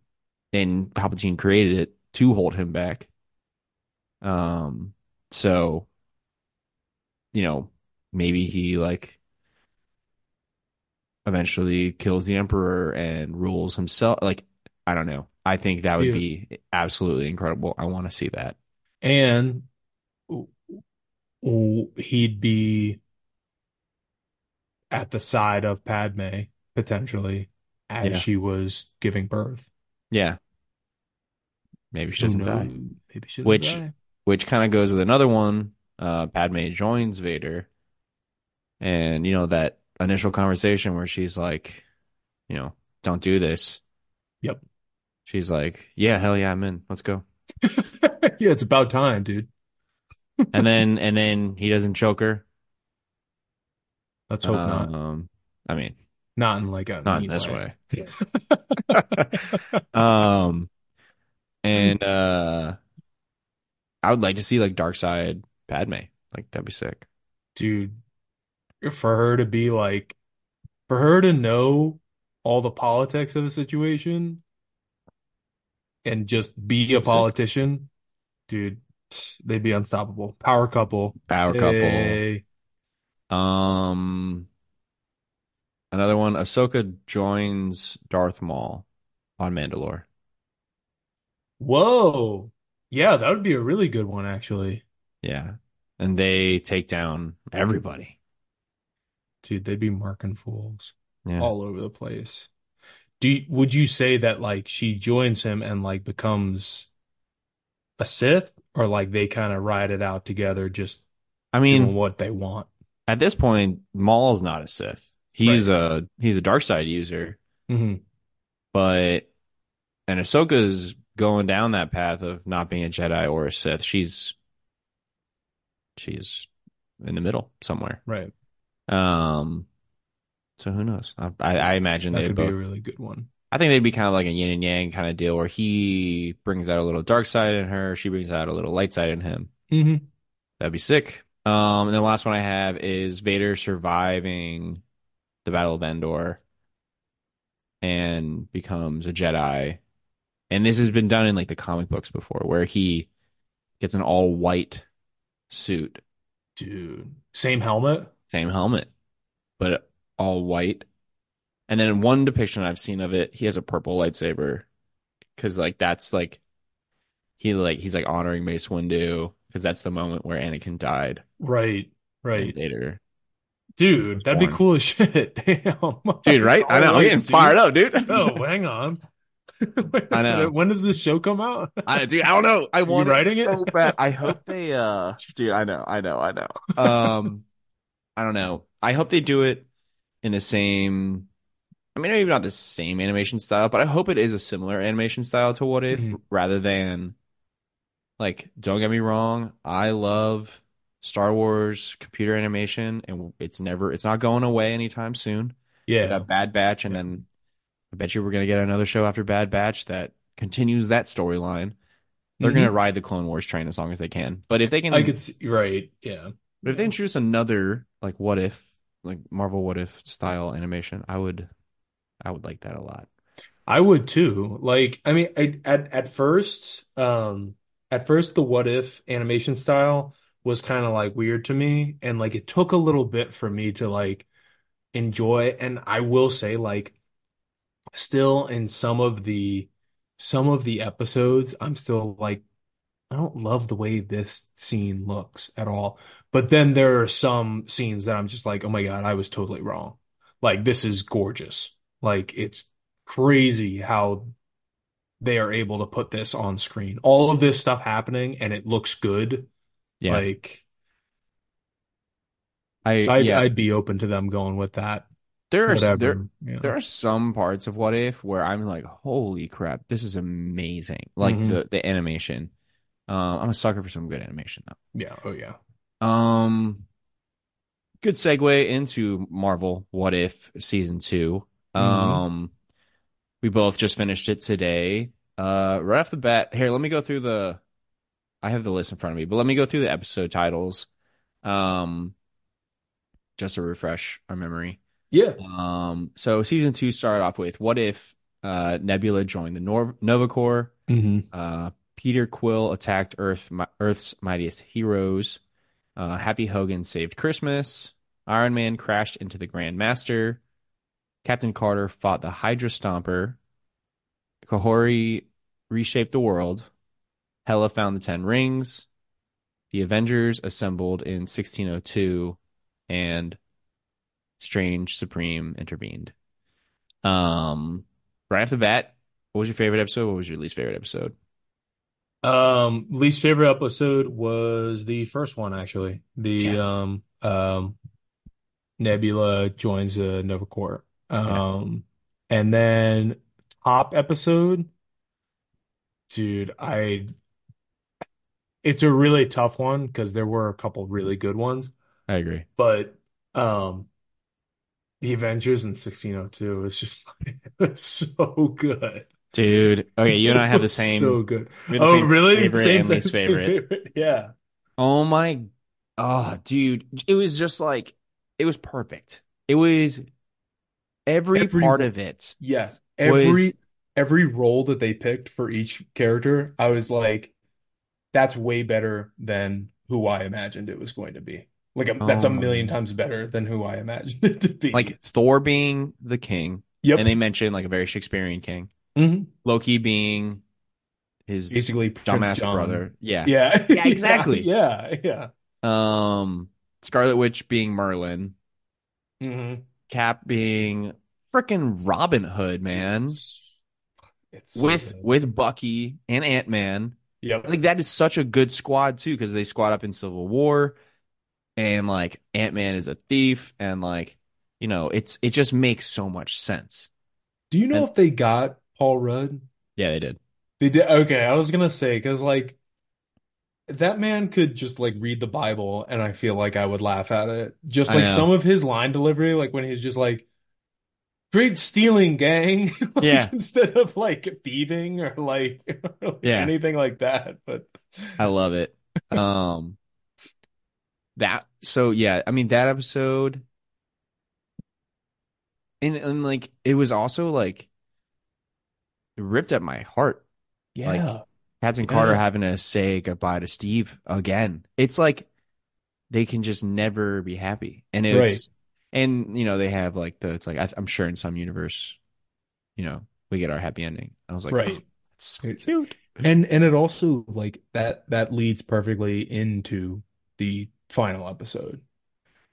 S1: And Palpatine created it to hold him back. Um, so you know, maybe he like eventually kills the Emperor and rules himself. Like, I don't know. I think that would be absolutely incredible. I want to see that.
S2: and he'd be at the side of Padme potentially as
S1: Yeah,
S2: she was giving birth.
S1: Yeah. Maybe she doesn't die.
S2: Maybe she doesn't
S1: Which,
S2: die.
S1: which kind of goes with another one. Uh, Padme joins Vader, and you know that initial conversation where she's like, you know, don't do this.
S2: Yep.
S1: She's like, yeah, hell yeah, I'm in. Let's go.
S2: Yeah, it's about time, dude.
S1: And then, and then he doesn't choke her.
S2: Let's hope not.
S1: Um, I mean,
S2: Not in like a
S1: not in this
S2: way.
S1: way. Um, and uh, I would like to see like Dark Side Padme. Like that'd be sick.
S2: Dude, for her to be like, for her to know all the politics of the situation and just be a
S1: That'd be sick.
S2: politician, dude, they'd be unstoppable. Power couple.
S1: Power couple.
S2: Hey.
S1: Um, another one. Ahsoka joins Darth Maul on Mandalore.
S2: Whoa. Yeah, that would be a really good one, actually.
S1: Yeah, and they take down everybody.
S2: Dude, they'd be marking fools
S1: Yeah.
S2: all over the place. Do you, would you say that like she joins him and like becomes a Sith or like they kind of ride it out together just
S1: I mean,
S2: what they want?
S1: at this point, Maul's not a Sith.
S2: Right.
S1: He's a he's a dark side user,
S2: hmm
S1: but and Ahsoka's going down that path of not being a Jedi or a Sith. She's she's in the middle somewhere.
S2: Right.
S1: Um, so who knows? I I, I imagine
S2: That could be a really good one.
S1: I think they'd be kind of like a yin and yang kind of deal where he brings out a little dark side in her, she brings out a little light side in him.
S2: hmm
S1: That'd be sick. Um, and the last one I have is Vader surviving the Battle of Endor and becomes a Jedi And this has been done in like the comic books before, where he gets an all white suit,
S2: Dude. Same helmet?
S1: same helmet, but all white. And then in one depiction I've seen of it, he has a purple lightsaber because like that's like he like he's like honoring Mace Windu because that's the moment where Anakin died
S2: Right. Right.
S1: Vader.
S2: Dude, that'd be cool as shit. Damn.
S1: Dude, right? I know. I'm getting
S2: suit.
S1: fired up, dude.
S2: Oh, hang on.
S1: I know.
S2: When does this show come out?
S1: I, dude, I don't know. I want it
S2: writing it?
S1: so bad. I hope they, uh, dude, I know, I know, I know. Um, I don't know. I hope they do it in the same. I mean, maybe not the same animation style, but I hope it is a similar animation style to What If,
S2: Mhm.
S1: rather than, like, don't get me wrong, I love Star Wars computer animation, and it's never, it's not going away anytime soon. We
S2: Yeah.
S1: got Bad Batch, and
S2: Yeah.
S1: then I bet you we're gonna get another show after Bad Batch that continues that storyline. They're
S2: Mhm.
S1: gonna ride the Clone Wars train as long as they can. But if they can,
S2: I could see, right. Yeah.
S1: but if they introduce another like what if, like Marvel what if style animation, I would, I would like that a lot.
S2: I would too. Like, I mean, I, at at first, um, at first the what if animation style was kind of like weird to me, and like it took a little bit for me to like enjoy. And I will say, like, still in some of the some of the episodes, I'm still like, I don't love the way this scene looks at all. But then there are some scenes that I'm just like, oh my God, I was totally wrong. Like, this is gorgeous. Like, it's crazy how they are able to put this on screen. All of this stuff happening and it looks good.
S1: Yeah,
S2: Like,
S1: I
S2: so I'd,
S1: yeah.
S2: I'd be open to them going with that.
S1: there are s- there
S2: Whatever. Yeah.
S1: there are some parts of what if where I'm like, holy crap, this is amazing. Like
S2: Mhm.
S1: the the animation. Um, I'm a sucker for some good animation though.
S2: Yeah. Oh, yeah.
S1: Um, good segue into Marvel What If season 2
S2: Mhm.
S1: Um, we both just finished it today. Uh, right off the bat, here, let me go through the. I have the list in front of me, but let me go through the episode titles. Um, just to refresh our memory.
S2: Yeah.
S1: Um, so season two started off with What If uh, Nebula joined the Nor- Nova Corps.
S2: hmm
S1: Uh, Peter Quill attacked Earth, mi- Earth's mightiest heroes. Uh, Happy Hogan saved Christmas. Iron Man crashed into the Grand Master. Captain Carter fought the Hydra Stomper. Kahori reshaped the world. Hela found the Ten Rings. The Avengers assembled in 1602, and Strange Supreme intervened. Um, right off the bat, what was your favorite episode? What was your least favorite episode?
S2: Um, least favorite episode was the first one, actually. The
S1: Yeah.
S2: um um Nebula joins the Nova Corps. Um, and then top episode, dude, I it's a really tough one because there were a couple really good ones,
S1: I agree.
S2: but um the Avengers in 1602 is just it's so good.
S1: Dude, okay, you and I have the same.
S2: so good. Oh,
S1: same
S2: really?
S1: favorite
S2: Same
S1: and least
S2: same
S1: favorite.
S2: Yeah.
S1: Oh my, oh, dude, it was just like it was perfect. It was every
S2: Every-
S1: part of it.
S2: Yes.
S1: Was-
S2: Every every role that they picked for each character, I was like, that's way better than who I imagined it was going to be. Like a, that's a
S1: Oh.
S2: million times better than who I imagined it to be.
S1: Like Thor being the king,
S2: yep.
S1: and they mentioned like a very Shakespearean king.
S2: Mhm.
S1: Loki being his
S2: Basically Prince
S1: dumbass
S2: John.
S1: brother. Yeah.
S2: Yeah.
S1: Yeah, exactly.
S2: Yeah, yeah.
S1: Um, Scarlet Witch being Merlin,
S2: hmm
S1: Cap being freaking Robin Hood, man.
S2: It's so
S1: With
S2: good.
S1: with Bucky and Ant Man.
S2: Yep.
S1: I think that is such a good squad too because they squad up in Civil War, and like Ant Man is a thief, and like you know it's it just makes so much sense.
S2: Do you know
S1: And-
S2: if they got Paul Rudd?
S1: Yeah, they did.
S2: They did. Okay, I was gonna say because like that man could just like read the Bible, and I feel like I would laugh at it. Just like some of his line delivery, like when he's just like, "Great stealing, gang," like,
S1: Yeah.
S2: instead of like thieving or like, or, like,
S1: Yeah.
S2: anything like that. But
S1: I love it. Um, that so yeah, I mean that episode, and and like it was also like it ripped at my heart Yeah, Like
S2: Yeah.
S1: Captain Carter having to say goodbye to Steve again. It's like they can just never be happy. And
S2: Right.
S1: And you know they have like the it's like I, I'm sure in some universe, you know, we get our happy ending. I was like,
S2: Right.
S1: oh, so cute.
S2: And and it also like that that leads perfectly into the final episode.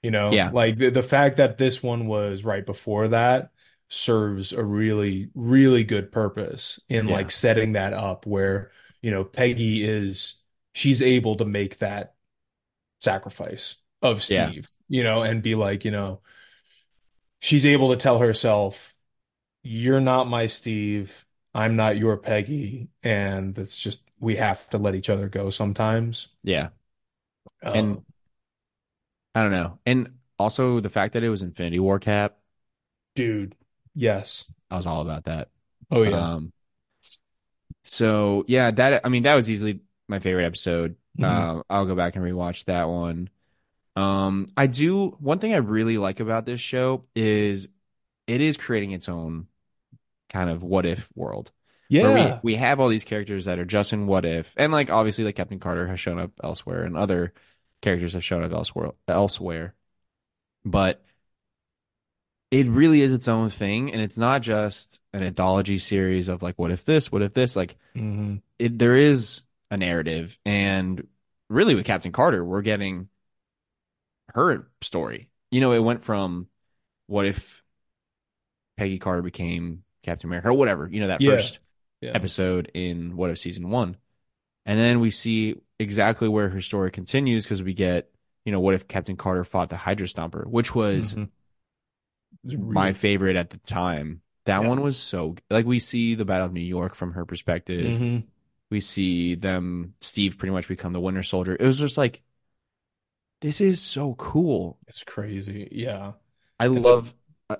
S2: You know,
S1: Yeah.
S2: like the, the fact that this one was right before that serves a really, really good purpose in
S1: Yeah.
S2: like setting that up where, you know, Peggy is she's able to make that sacrifice of
S1: Yeah.
S2: You know, and be like, you know, she's able to tell herself, you're not my Steve, I'm not your Peggy, and that's just we have to let each other go sometimes.
S1: Yeah.
S2: Um,
S1: And I don't know. And also the fact that it was Infinity War Cap,
S2: dude, yes.
S1: I was all about that.
S2: Oh yeah.
S1: Um, so yeah, that I mean that was easily my favorite episode.
S2: Mhm.
S1: Um, I'll go back and rewatch that one. Um, I do one thing I really like about this show is it is creating its own kind of what if world.
S2: Yeah.
S1: we we have all these characters that are just in what if, and like obviously like Captain Carter has shown up elsewhere, and other characters have shown up elsewhere elsewhere, but it really is its own thing, and it's not just an anthology series of like what if this, what if this, like
S2: Mhm.
S1: it there is a narrative, and really with Captain Carter, we're getting her story. You know, it went from what if Peggy Carter became Captain America or whatever, you know, that
S2: Yeah.
S1: first
S2: Yeah.
S1: episode in What If season one. And then we see exactly where her story continues because we get, you know, what if Captain Carter fought the Hydra Stomper, which was
S2: Mhm. It's
S1: my favorite at the time. That
S2: Yeah.
S1: one was so like we see the Battle of New York from her perspective.
S2: Mhm.
S1: We see them, Steve pretty much become the Winter Soldier. It was just like, this is so cool.
S2: It's crazy. Yeah.
S1: I
S2: And
S1: love, uh,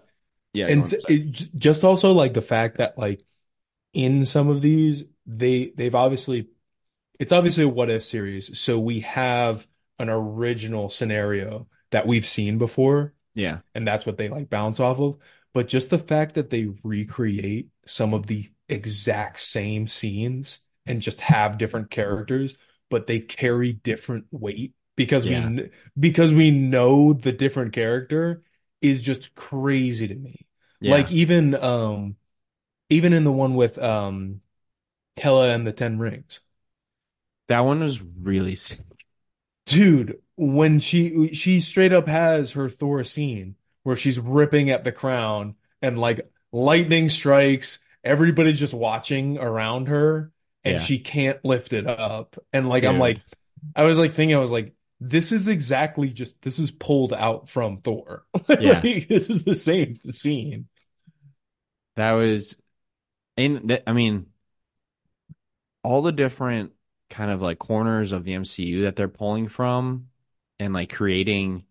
S1: yeah.
S2: and
S1: on,
S2: t-
S1: sorry.
S2: it, just also like the fact that like in some of these they they've obviously it's obviously a what if series so we have an original scenario that we've seen before
S1: yeah,
S2: and that's what they like bounce off of but just the fact that they recreate some of the exact same scenes and just have different characters but they carry different weight because
S1: Yeah.
S2: we because we know the different character is just crazy to me
S1: yeah,
S2: like even um even in the one with um Hela and the Ten Rings.
S1: that one was really sick.
S2: Dude, when she she straight up has her Thor scene where she's ripping at the crown and like lightning strikes, everybody's just watching around her and
S1: Yeah.
S2: she can't lift it up. And like I'm like I was like thinking I was like this is exactly just this is pulled out from Thor.
S1: Yeah.
S2: Like, this is the same scene.
S1: That was, in I mean, all the different kind of like corners of the MCU that they're pulling from and like creating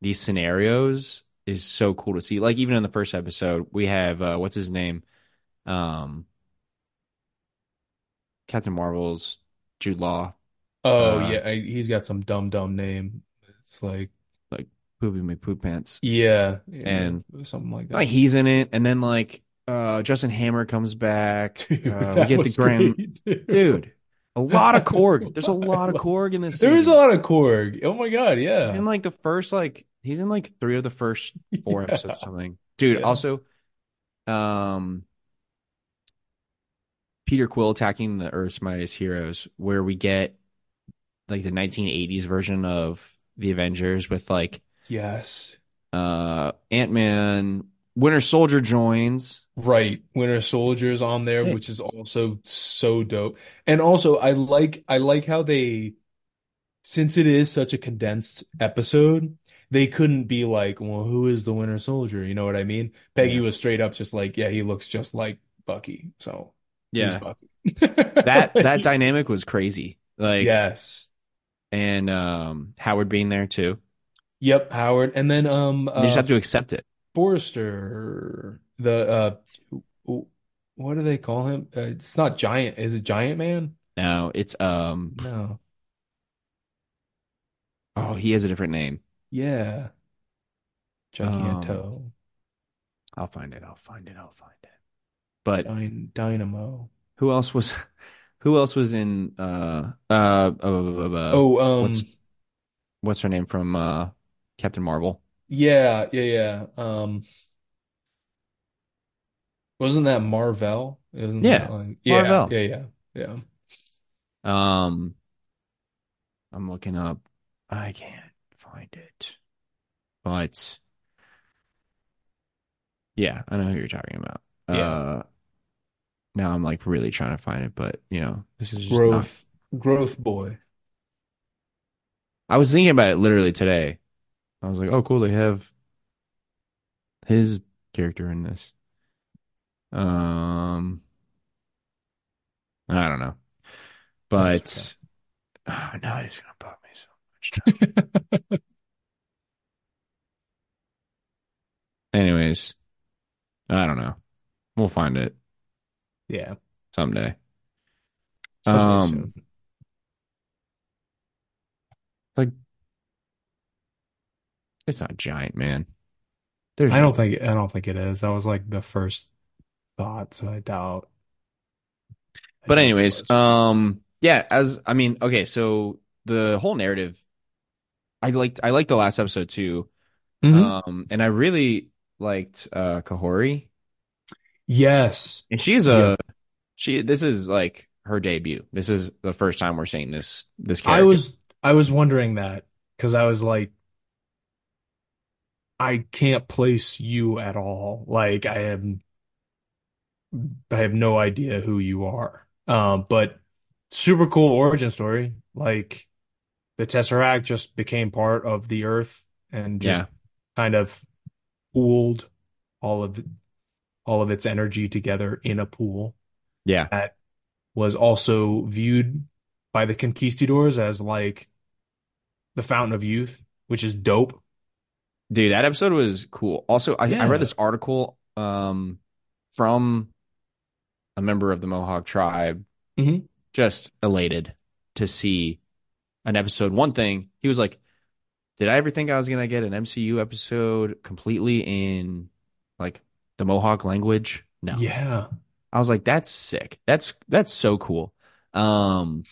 S1: these scenarios is so cool to see. Like even in the first episode, we have uh what's his name? Um Captain Marvel's Jude Law,
S2: Oh
S1: Uh,
S2: yeah, I, he's got some dumb dumb name. It's like like
S1: Poopy McPoop Pants.
S2: yeah, yeah,
S1: And-
S2: something like that.
S1: Like he's in it, and then like uh Justin Hammer comes back.
S2: Dude,
S1: Uh, we get the Grand
S2: dude.
S1: dude. A lot of Korg. There's a lot of Korg in this.
S2: There is a lot of Korg. Oh my God, yeah.
S1: in like the first like he's in like three of the first four
S2: Yeah.
S1: episodes or something. Dude,
S2: Yeah.
S1: also um Peter Quill attacking the Earth's Mightiest Heroes, where we get like the 1980s version of the Avengers with like
S2: Yes.
S1: uh Ant-Man, Winter Soldier joins.
S2: Right. Winter Soldier's on there,
S1: Sick.
S2: which is also so dope. And also I like I like how they since it is such a condensed episode, they couldn't be like, well, who is the Winter Soldier? You know what I mean? Peggy
S1: Yeah.
S2: was straight up just like, yeah, he looks just like Bucky. So he's
S1: Yeah.
S2: Bucky.
S1: That that dynamic was crazy. Like
S2: Yes.
S1: And um Howard being there too.
S2: Yep, Howard. And then um
S1: You just
S2: uh
S1: have to accept it.
S2: Forrester, the uh what do they call him? Uh, it's not Giant. Is it Giant Man?
S1: No, it's um
S2: No.
S1: oh, he has a different name.
S2: Yeah. Giganto.
S1: Um, I'll find it. I'll find it. I'll find it. But
S2: Dyn Dynamo.
S1: who else was who else was in uh uh, uh, uh, uh
S2: Oh,
S1: what's
S2: um,
S1: what's her name from uh Captain Marvel?
S2: yeah, yeah, yeah. Um, wasn't that Marvel? Isn't that
S1: Yeah,
S2: like, yeah,
S1: Marvel.
S2: yeah, yeah, yeah.
S1: Um, I'm looking up. I can't find it, but yeah, I know who you're talking about.
S2: Yeah.
S1: Uh, now I'm like really trying to find it, but you know, this is just not.
S2: Growth, growth boy.
S1: I was thinking about it literally today. I was like, oh, cool, they have his character in this. Um, I don't know,
S2: That's okay.
S1: but oh, now it's gonna bug me so much. Anyways, I don't know. We'll find it
S2: Yeah,
S1: someday.
S2: someday soon.
S1: Um, like it's not giant, man. There's
S2: I
S1: no
S2: don't think I don't think it is. That was like the first thought, so I doubt I
S1: But
S2: doubt
S1: anyways, um, yeah, as I mean, okay, so the whole narrative, I liked, I liked the last episode too,
S2: hmm
S1: um, and I really liked uh Kahori,
S2: Yes.
S1: and she's a she. This is like her debut. This is the first time we're seeing this this
S2: I was I was wondering that because I was like, I can't place you at all. Like I am I have no idea who you are. Um, but super cool origin story. Like the Tesseract just became part of the Earth and just
S1: Yeah,
S2: kind of pooled all of all of its energy together in a pool
S1: yeah,
S2: that was also viewed by the conquistadors as like the fountain of youth, which is dope.
S1: dude, that episode was cool. Also, I I read this article um from a member of the Mohawk tribe,
S2: hmm
S1: just elated to see an episode. One thing, he was like. Did I ever think I was gonna get an MCU episode completely in like the Mohawk language? No.
S2: Yeah.
S1: I was like, that's sick. That's that's so cool. Um,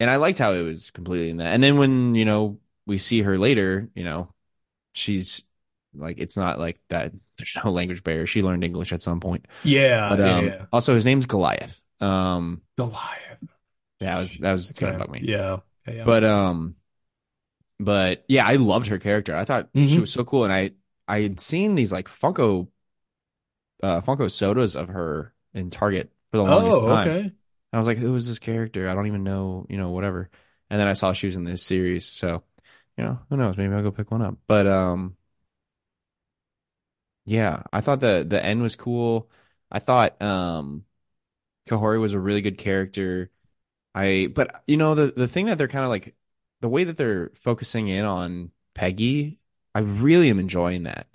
S1: and I liked how it was completely in that. And then when, you know, we see her later, you know, she's like it's not like that there's no language barrier. She learned English at some point.
S2: Yeah.
S1: But um
S2: Yeah.
S1: also his name's Goliath. Um
S2: Goliath.
S1: yeah, that was that was gonna
S2: Okay.
S1: bug me.
S2: Yeah. Yeah.
S1: But um But yeah, I loved her character. I thought she
S2: hmm
S1: was so cool, and I I had seen these like Funko uh Funko sodas of her in Target for the longest
S2: Oh,
S1: time.
S2: okay.
S1: I was like, who is this character? I don't even know, you know, whatever. And then I saw she was in this series, so you know, who knows? Maybe I'll go pick one up. But um, yeah, I thought the the end was cool. I thought um, Kahori was a really good character. I but you know the the thing that they're kind of like the way that they're focusing in on Peggy, I really am enjoying that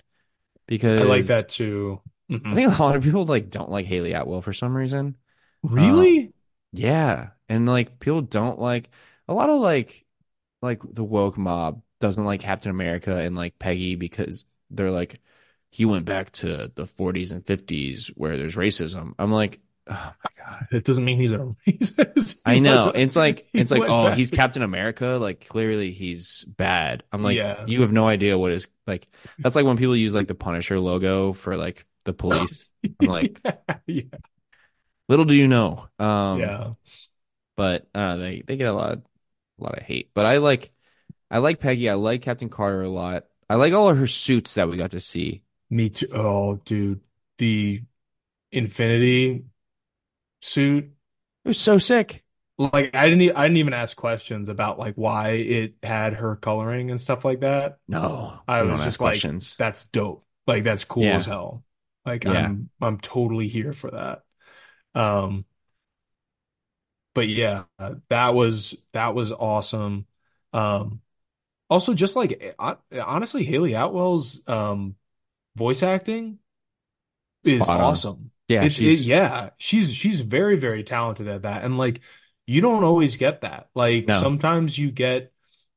S1: because
S2: I like that too.
S1: I
S2: hmm
S1: think a lot of people like don't like Hayley Atwell for some reason. Um,
S2: Really?
S1: yeah, and like people don't like a lot of like like the woke mob doesn't like Captain America and like Peggy because they're like he went back to the 40s and 50s where there's racism. I'm like, oh my God.
S2: It doesn't mean he's a racist.
S1: I know. It's like it's like, oh,
S2: back.
S1: he's Captain America. Like clearly he's bad. I'm like,
S2: Yeah.
S1: you have no idea what is like that's like when people use like the Punisher logo for like the police. I'm like,
S2: Yeah.
S1: little do you know. Um,
S2: Yeah.
S1: but uh they they get a lot of, a lot of hate. But I like I like Peggy. I like Captain Carter a lot. I like all of her suits that we got to see.
S2: Me too. Oh, dude. The Infinity suit.
S1: It was so sick.
S2: Like I didn't I didn't even ask questions about like why it had her coloring and stuff like that.
S1: No,
S2: I was
S1: don't
S2: just like,
S1: questions.
S2: that's dope. Like that's cool as hell. Like
S1: yeah,
S2: I'm I'm totally here for that. Um, but yeah, that was that was awesome. Um, also just like honestly, Hayley Atwell's um voice acting is
S1: on.
S2: awesome.
S1: Yeah,
S2: It, it
S1: she's
S2: yeah, she's she's very very talented at that. And like you don't always get that. Like
S1: no,
S2: sometimes you get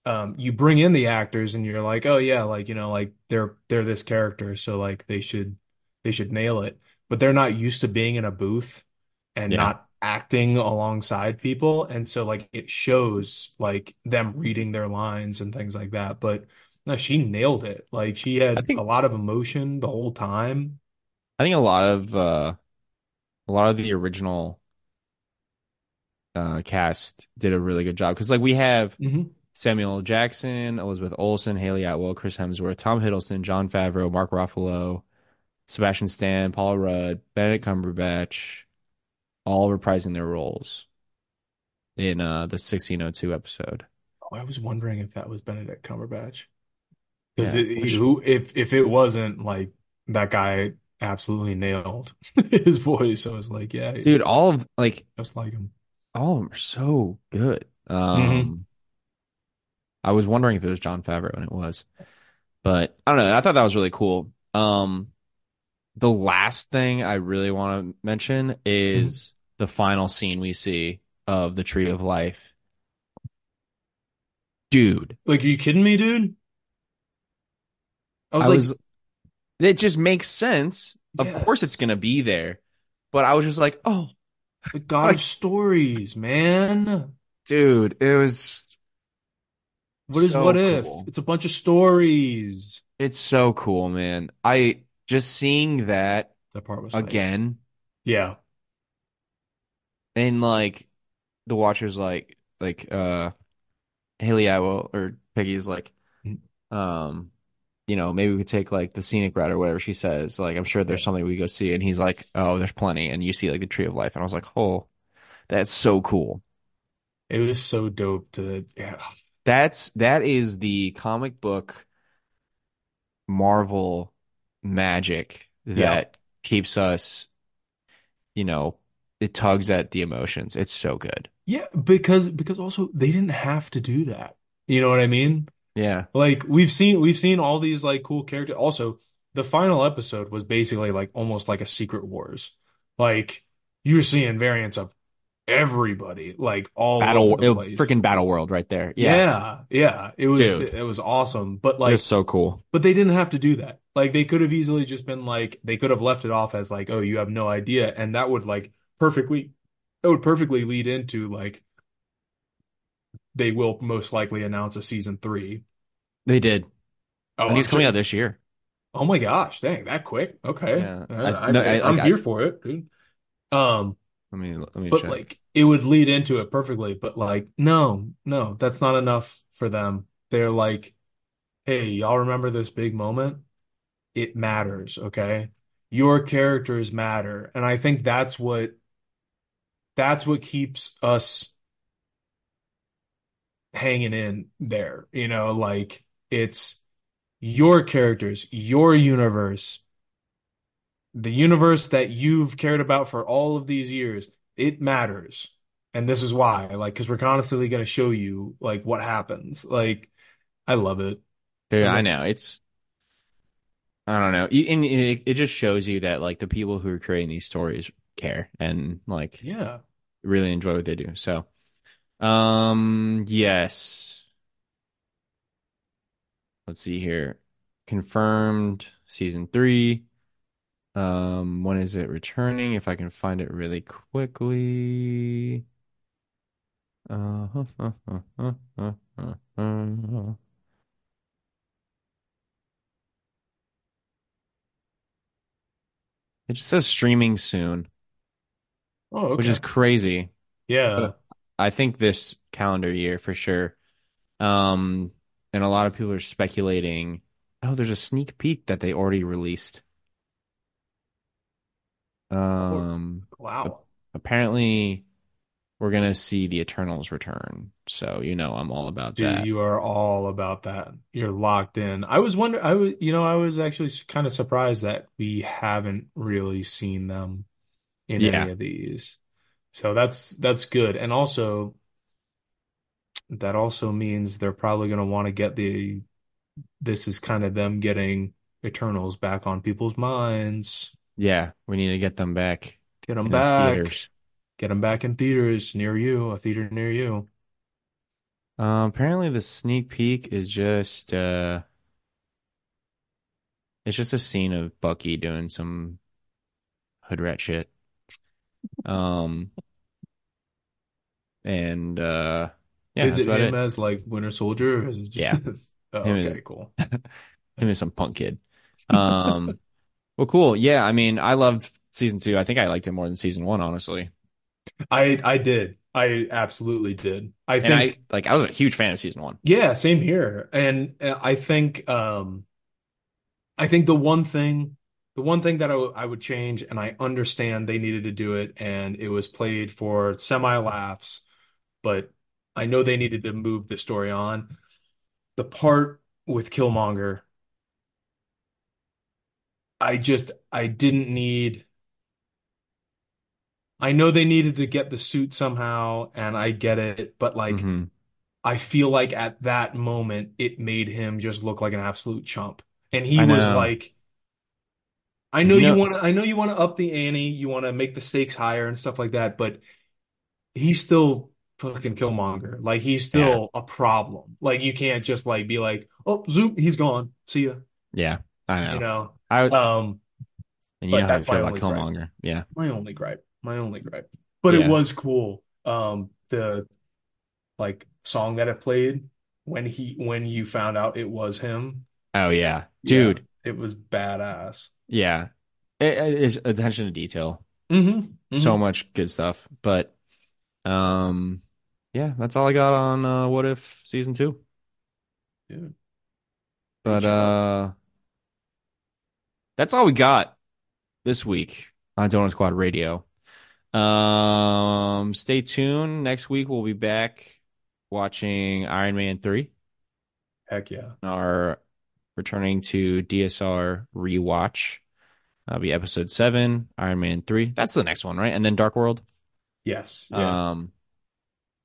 S2: um you bring in the actors and you're like, "Oh yeah, like you know, like they're they're this character, so like they should they should nail it." But they're not used to being in a booth and
S1: Yeah.
S2: not acting alongside people. And so like it shows like them reading their lines and things like that. But no, she nailed it. Like she had a lot of emotion the whole time.
S1: I think a lot of uh a lot of the original uh cast did a really good job because like we have
S2: hmm
S1: Samuel Jackson, Elizabeth Olsen, Hayley Atwell, Chris Hemsworth, Tom Hiddleston, Jon Favreau, Mark Ruffalo, Sebastian Stan, Paul Rudd, Benedict Cumberbatch, all reprising their roles in uh the 1602 episode.
S2: I was wondering if that was Benedict Cumberbatch. Because
S1: Yeah,
S2: who if if it wasn't like that guy absolutely nailed his voice. I was like, yeah,
S1: dude, all of like
S2: just like him.
S1: all of them are so good. Um I was wondering if it was Jon Favreau and it was. But I don't know. I thought that was really cool. Um, the last thing I really want to mention
S2: hmm
S1: is the final scene we see of the Tree of Life. Dude,
S2: Like, are you kidding me, dude? I was
S1: I
S2: like,
S1: was, it just makes sense. Of course it's gonna be there. But I was just like, oh,
S2: the God of stories, man.
S1: dude, it was
S2: What is
S1: so
S2: what if?
S1: cool.
S2: It's a bunch of stories.
S1: It's so cool, man. I just seeing that
S2: That part was
S1: again
S2: Yeah.
S1: and like the Watcher's like, like, uh, Hayley Atwell or Peggy's like,
S2: Mm,
S1: um, you know, maybe we could take like the scenic route or whatever she says. Like, I'm sure there's something we go see. And he's like, oh, there's plenty. And you see like the Tree of Life. And I was like, oh, that's so cool.
S2: It was so dope to, yeah.
S1: That's, that is the comic book Marvel magic
S2: Yeah.
S1: that keeps us, you know, it tugs at the emotions. It's so good.
S2: Yeah, because because also they didn't have to do that. You know what I mean?
S1: Yeah.
S2: Like we've seen we've seen all these like cool characters. Also, the final episode was basically like almost like a Secret Wars. Like you're seeing variants of everybody, like all over
S1: Battle, it,
S2: place.
S1: freaking Battle World right there. Yeah.
S2: Yeah, yeah. It was
S1: Dude,
S2: it was awesome. But like
S1: so cool.
S2: but they didn't have to do that. Like they could have easily just been like they could have left it off as like, oh, you have no idea, and that would like perfectly it would perfectly lead into like they will most likely announce a season three.
S1: They did.
S2: Oh,
S1: And he's coming out this year.
S2: Oh my gosh, dang, that quick. Okay.
S1: Yeah. I,
S2: I,
S1: no, I,
S2: I'm
S1: like, I,
S2: here for it, dude. Um,
S1: let me, let me
S2: but
S1: check.
S2: like it would lead into it perfectly, but like no, no, that's not enough for them. They're like, hey, y'all remember this big moment? It matters, okay? Your characters matter. And I think that's what that's what keeps us hanging in there, you know, like it's your characters, your universe, the universe that you've cared about for all of these years, it matters. And this is why, like, because we're constantly going to show you, like, what happens. Like, I love it.
S1: Dude,
S2: I
S1: I know. It's, I don't know. And it, it just shows you that, like, the people who are creating these stories care and, like,
S2: yeah.
S1: really enjoy what they do. So, um, yes. Let's see here. Confirmed season three. Um, when is it returning? If I can find it really quickly. Uh, it just says streaming soon,
S2: Oh,
S1: which is crazy.
S2: Yeah.
S1: But I think this calendar year for sure. Um, and a lot of people are speculating. Oh, there's a sneak peek that they already released. Um,
S2: wow.
S1: apparently we're gonna see the Eternals return. So you know I'm all about
S2: Dude,
S1: that.
S2: you are all about that. You're locked in. I was wondering, I was, you know, I was actually kind of surprised that we haven't really seen them in any of these. So that's that's good. And also that also means they're probably going to want to get the this is kind of them getting Eternals back on people's minds.
S1: yeah, we need to get them back
S2: Get them back.
S1: theaters.
S2: Get them back in theaters near you, a theater near you.
S1: Um, apparently the sneak peek is just uh, it's just a scene of Bucky doing some hood rat shit. Um, and uh, yeah,
S2: Is it him
S1: it.
S2: as like Winter Soldier or is it
S1: Yeah,
S2: just Oh, okay,
S1: and
S2: cool.
S1: him and some punk kid. Um, well, cool. Yeah, I mean, I loved season two. I think I liked it more than season one, honestly.
S2: I I did. I absolutely did. I
S1: And I
S2: think
S1: like I was a huge fan of season one.
S2: yeah, same here. And uh, I think um I think the one thing the one thing that I, w- I would change and I understand they needed to do it and it was played for semi laughs, but I know they needed to move the story on. The part with Killmonger, I just I didn't need I know they needed to get the suit somehow and I get it, but like
S1: hmm
S2: I feel like at that moment it made him just look like an absolute chump. And he was
S1: know.
S2: like, I know
S1: You
S2: you want to, I know you want to up the ante, you want to make the stakes higher and stuff like that, but he's still fucking Killmonger. Like he's
S1: yeah,
S2: still a problem. Like you can't just like be like, oh, zoop, he's gone. See ya.
S1: yeah, I know.
S2: You
S1: know. I
S2: Um,
S1: and you know how I
S2: that's
S1: feel about
S2: only gripe.
S1: Killmonger. Yeah,
S2: My only gripe. My only gripe. But it was cool. Um, the like song that it played when he when you found out it was him.
S1: Oh yeah,
S2: Yeah,
S1: dude.
S2: it was badass.
S1: Yeah, it, it is attention to detail.
S2: hmm
S1: So
S2: hmm
S1: much good stuff. But um, yeah, that's all I got on uh, What If season two.
S2: Dude,
S1: But uh, that's all we got this week on Donut Squad Radio. Um, stay tuned. Next week we'll be back watching Iron Man 3,
S2: Heck yeah.
S1: our returning to DSR rewatch. That'll be episode 7, Iron Man 3. That's the next one, right? And then Dark World.
S2: Yes. Yeah.
S1: Um,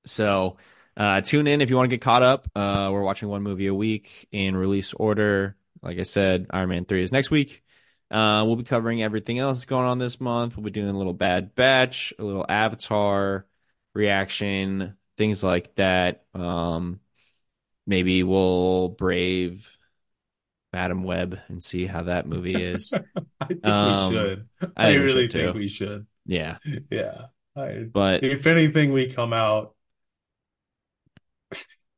S1: so uh tune in if you want to get caught up. Uh we're watching one movie a week in release order. Like I said, Iron Man 3 is next week. Uh we'll be covering everything else going on this month. We'll be doing a little Bad Batch, a little Avatar reaction, things like that. Um maybe we'll brave Madame Web and see how that movie is.
S2: I think we
S1: Um
S2: should.
S1: I
S2: I
S1: think we
S2: really
S1: should
S2: think we should.
S1: Yeah.
S2: Yeah. I,
S1: But
S2: if anything, we come out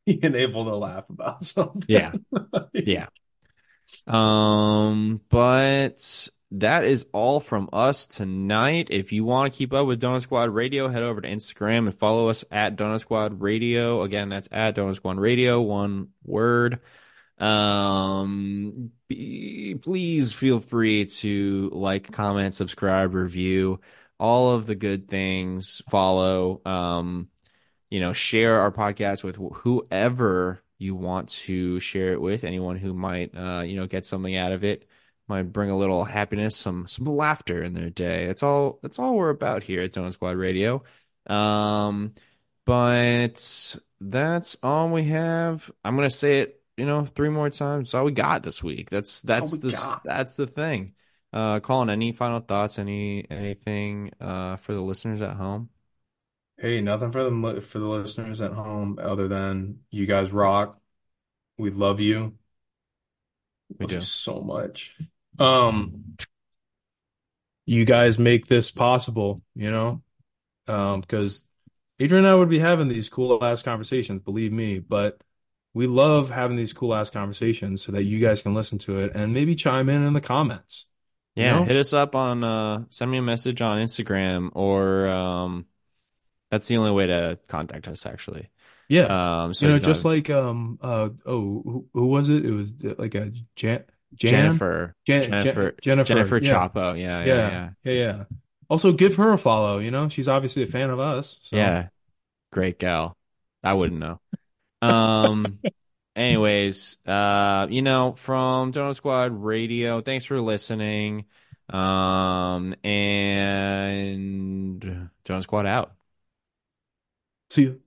S2: being able to laugh about something.
S1: yeah. Yeah. Um, but that is all from us tonight. If you want to keep up with Donut Squad Radio, head over to Instagram and follow us at Donut Squad Radio. Again, that's at Donut Squad Radio, one word. Um, be, please feel free to like, comment, subscribe, review, all of the good things. Follow. Um, you know, share our podcast with wh- whoever you want to share it with. Anyone who might, uh, you know, get something out of it, might bring a little happiness, some some laughter in their day. That's all. That's all we're about here at Donut Squad Radio. Um, but that's all we have. I'm gonna say it, you know, three more times. That's all we got this week. That's
S2: That's
S1: that's the
S2: got.
S1: that's the thing. Uh, Colin, any final thoughts? Any anything uh for the listeners at home?
S2: Hey, nothing for the for the listeners at home other than you guys rock. We love you.
S1: We
S2: Love you
S1: do.
S2: so much. Um, you guys make this possible, you know? Um, because Adrian and I would be having these cool ass conversations, believe me, but we love having these cool ass conversations so that you guys can listen to it and maybe chime in in the comments, you
S1: Yeah,
S2: know?
S1: hit us up on uh send me a message on Instagram or um that's the only way to contact us actually.
S2: Yeah.
S1: Um so
S2: You know, just
S1: have
S2: like um uh oh who, who was it? It was uh, like a Jan Jan
S1: Jennifer
S2: Jan,
S1: Jennifer
S2: Jennifer.
S1: Jennifer
S2: Yeah.
S1: Chapo. Yeah, yeah,
S2: Yeah.
S1: yeah.
S2: Yeah, yeah. Also give her a follow, you know? She's obviously a fan of us. So
S1: Yeah, great gal. I wouldn't know. Um anyways, uh you know, from Donut Squad Radio, thanks for listening. Um and Donut Squad out.
S2: See you.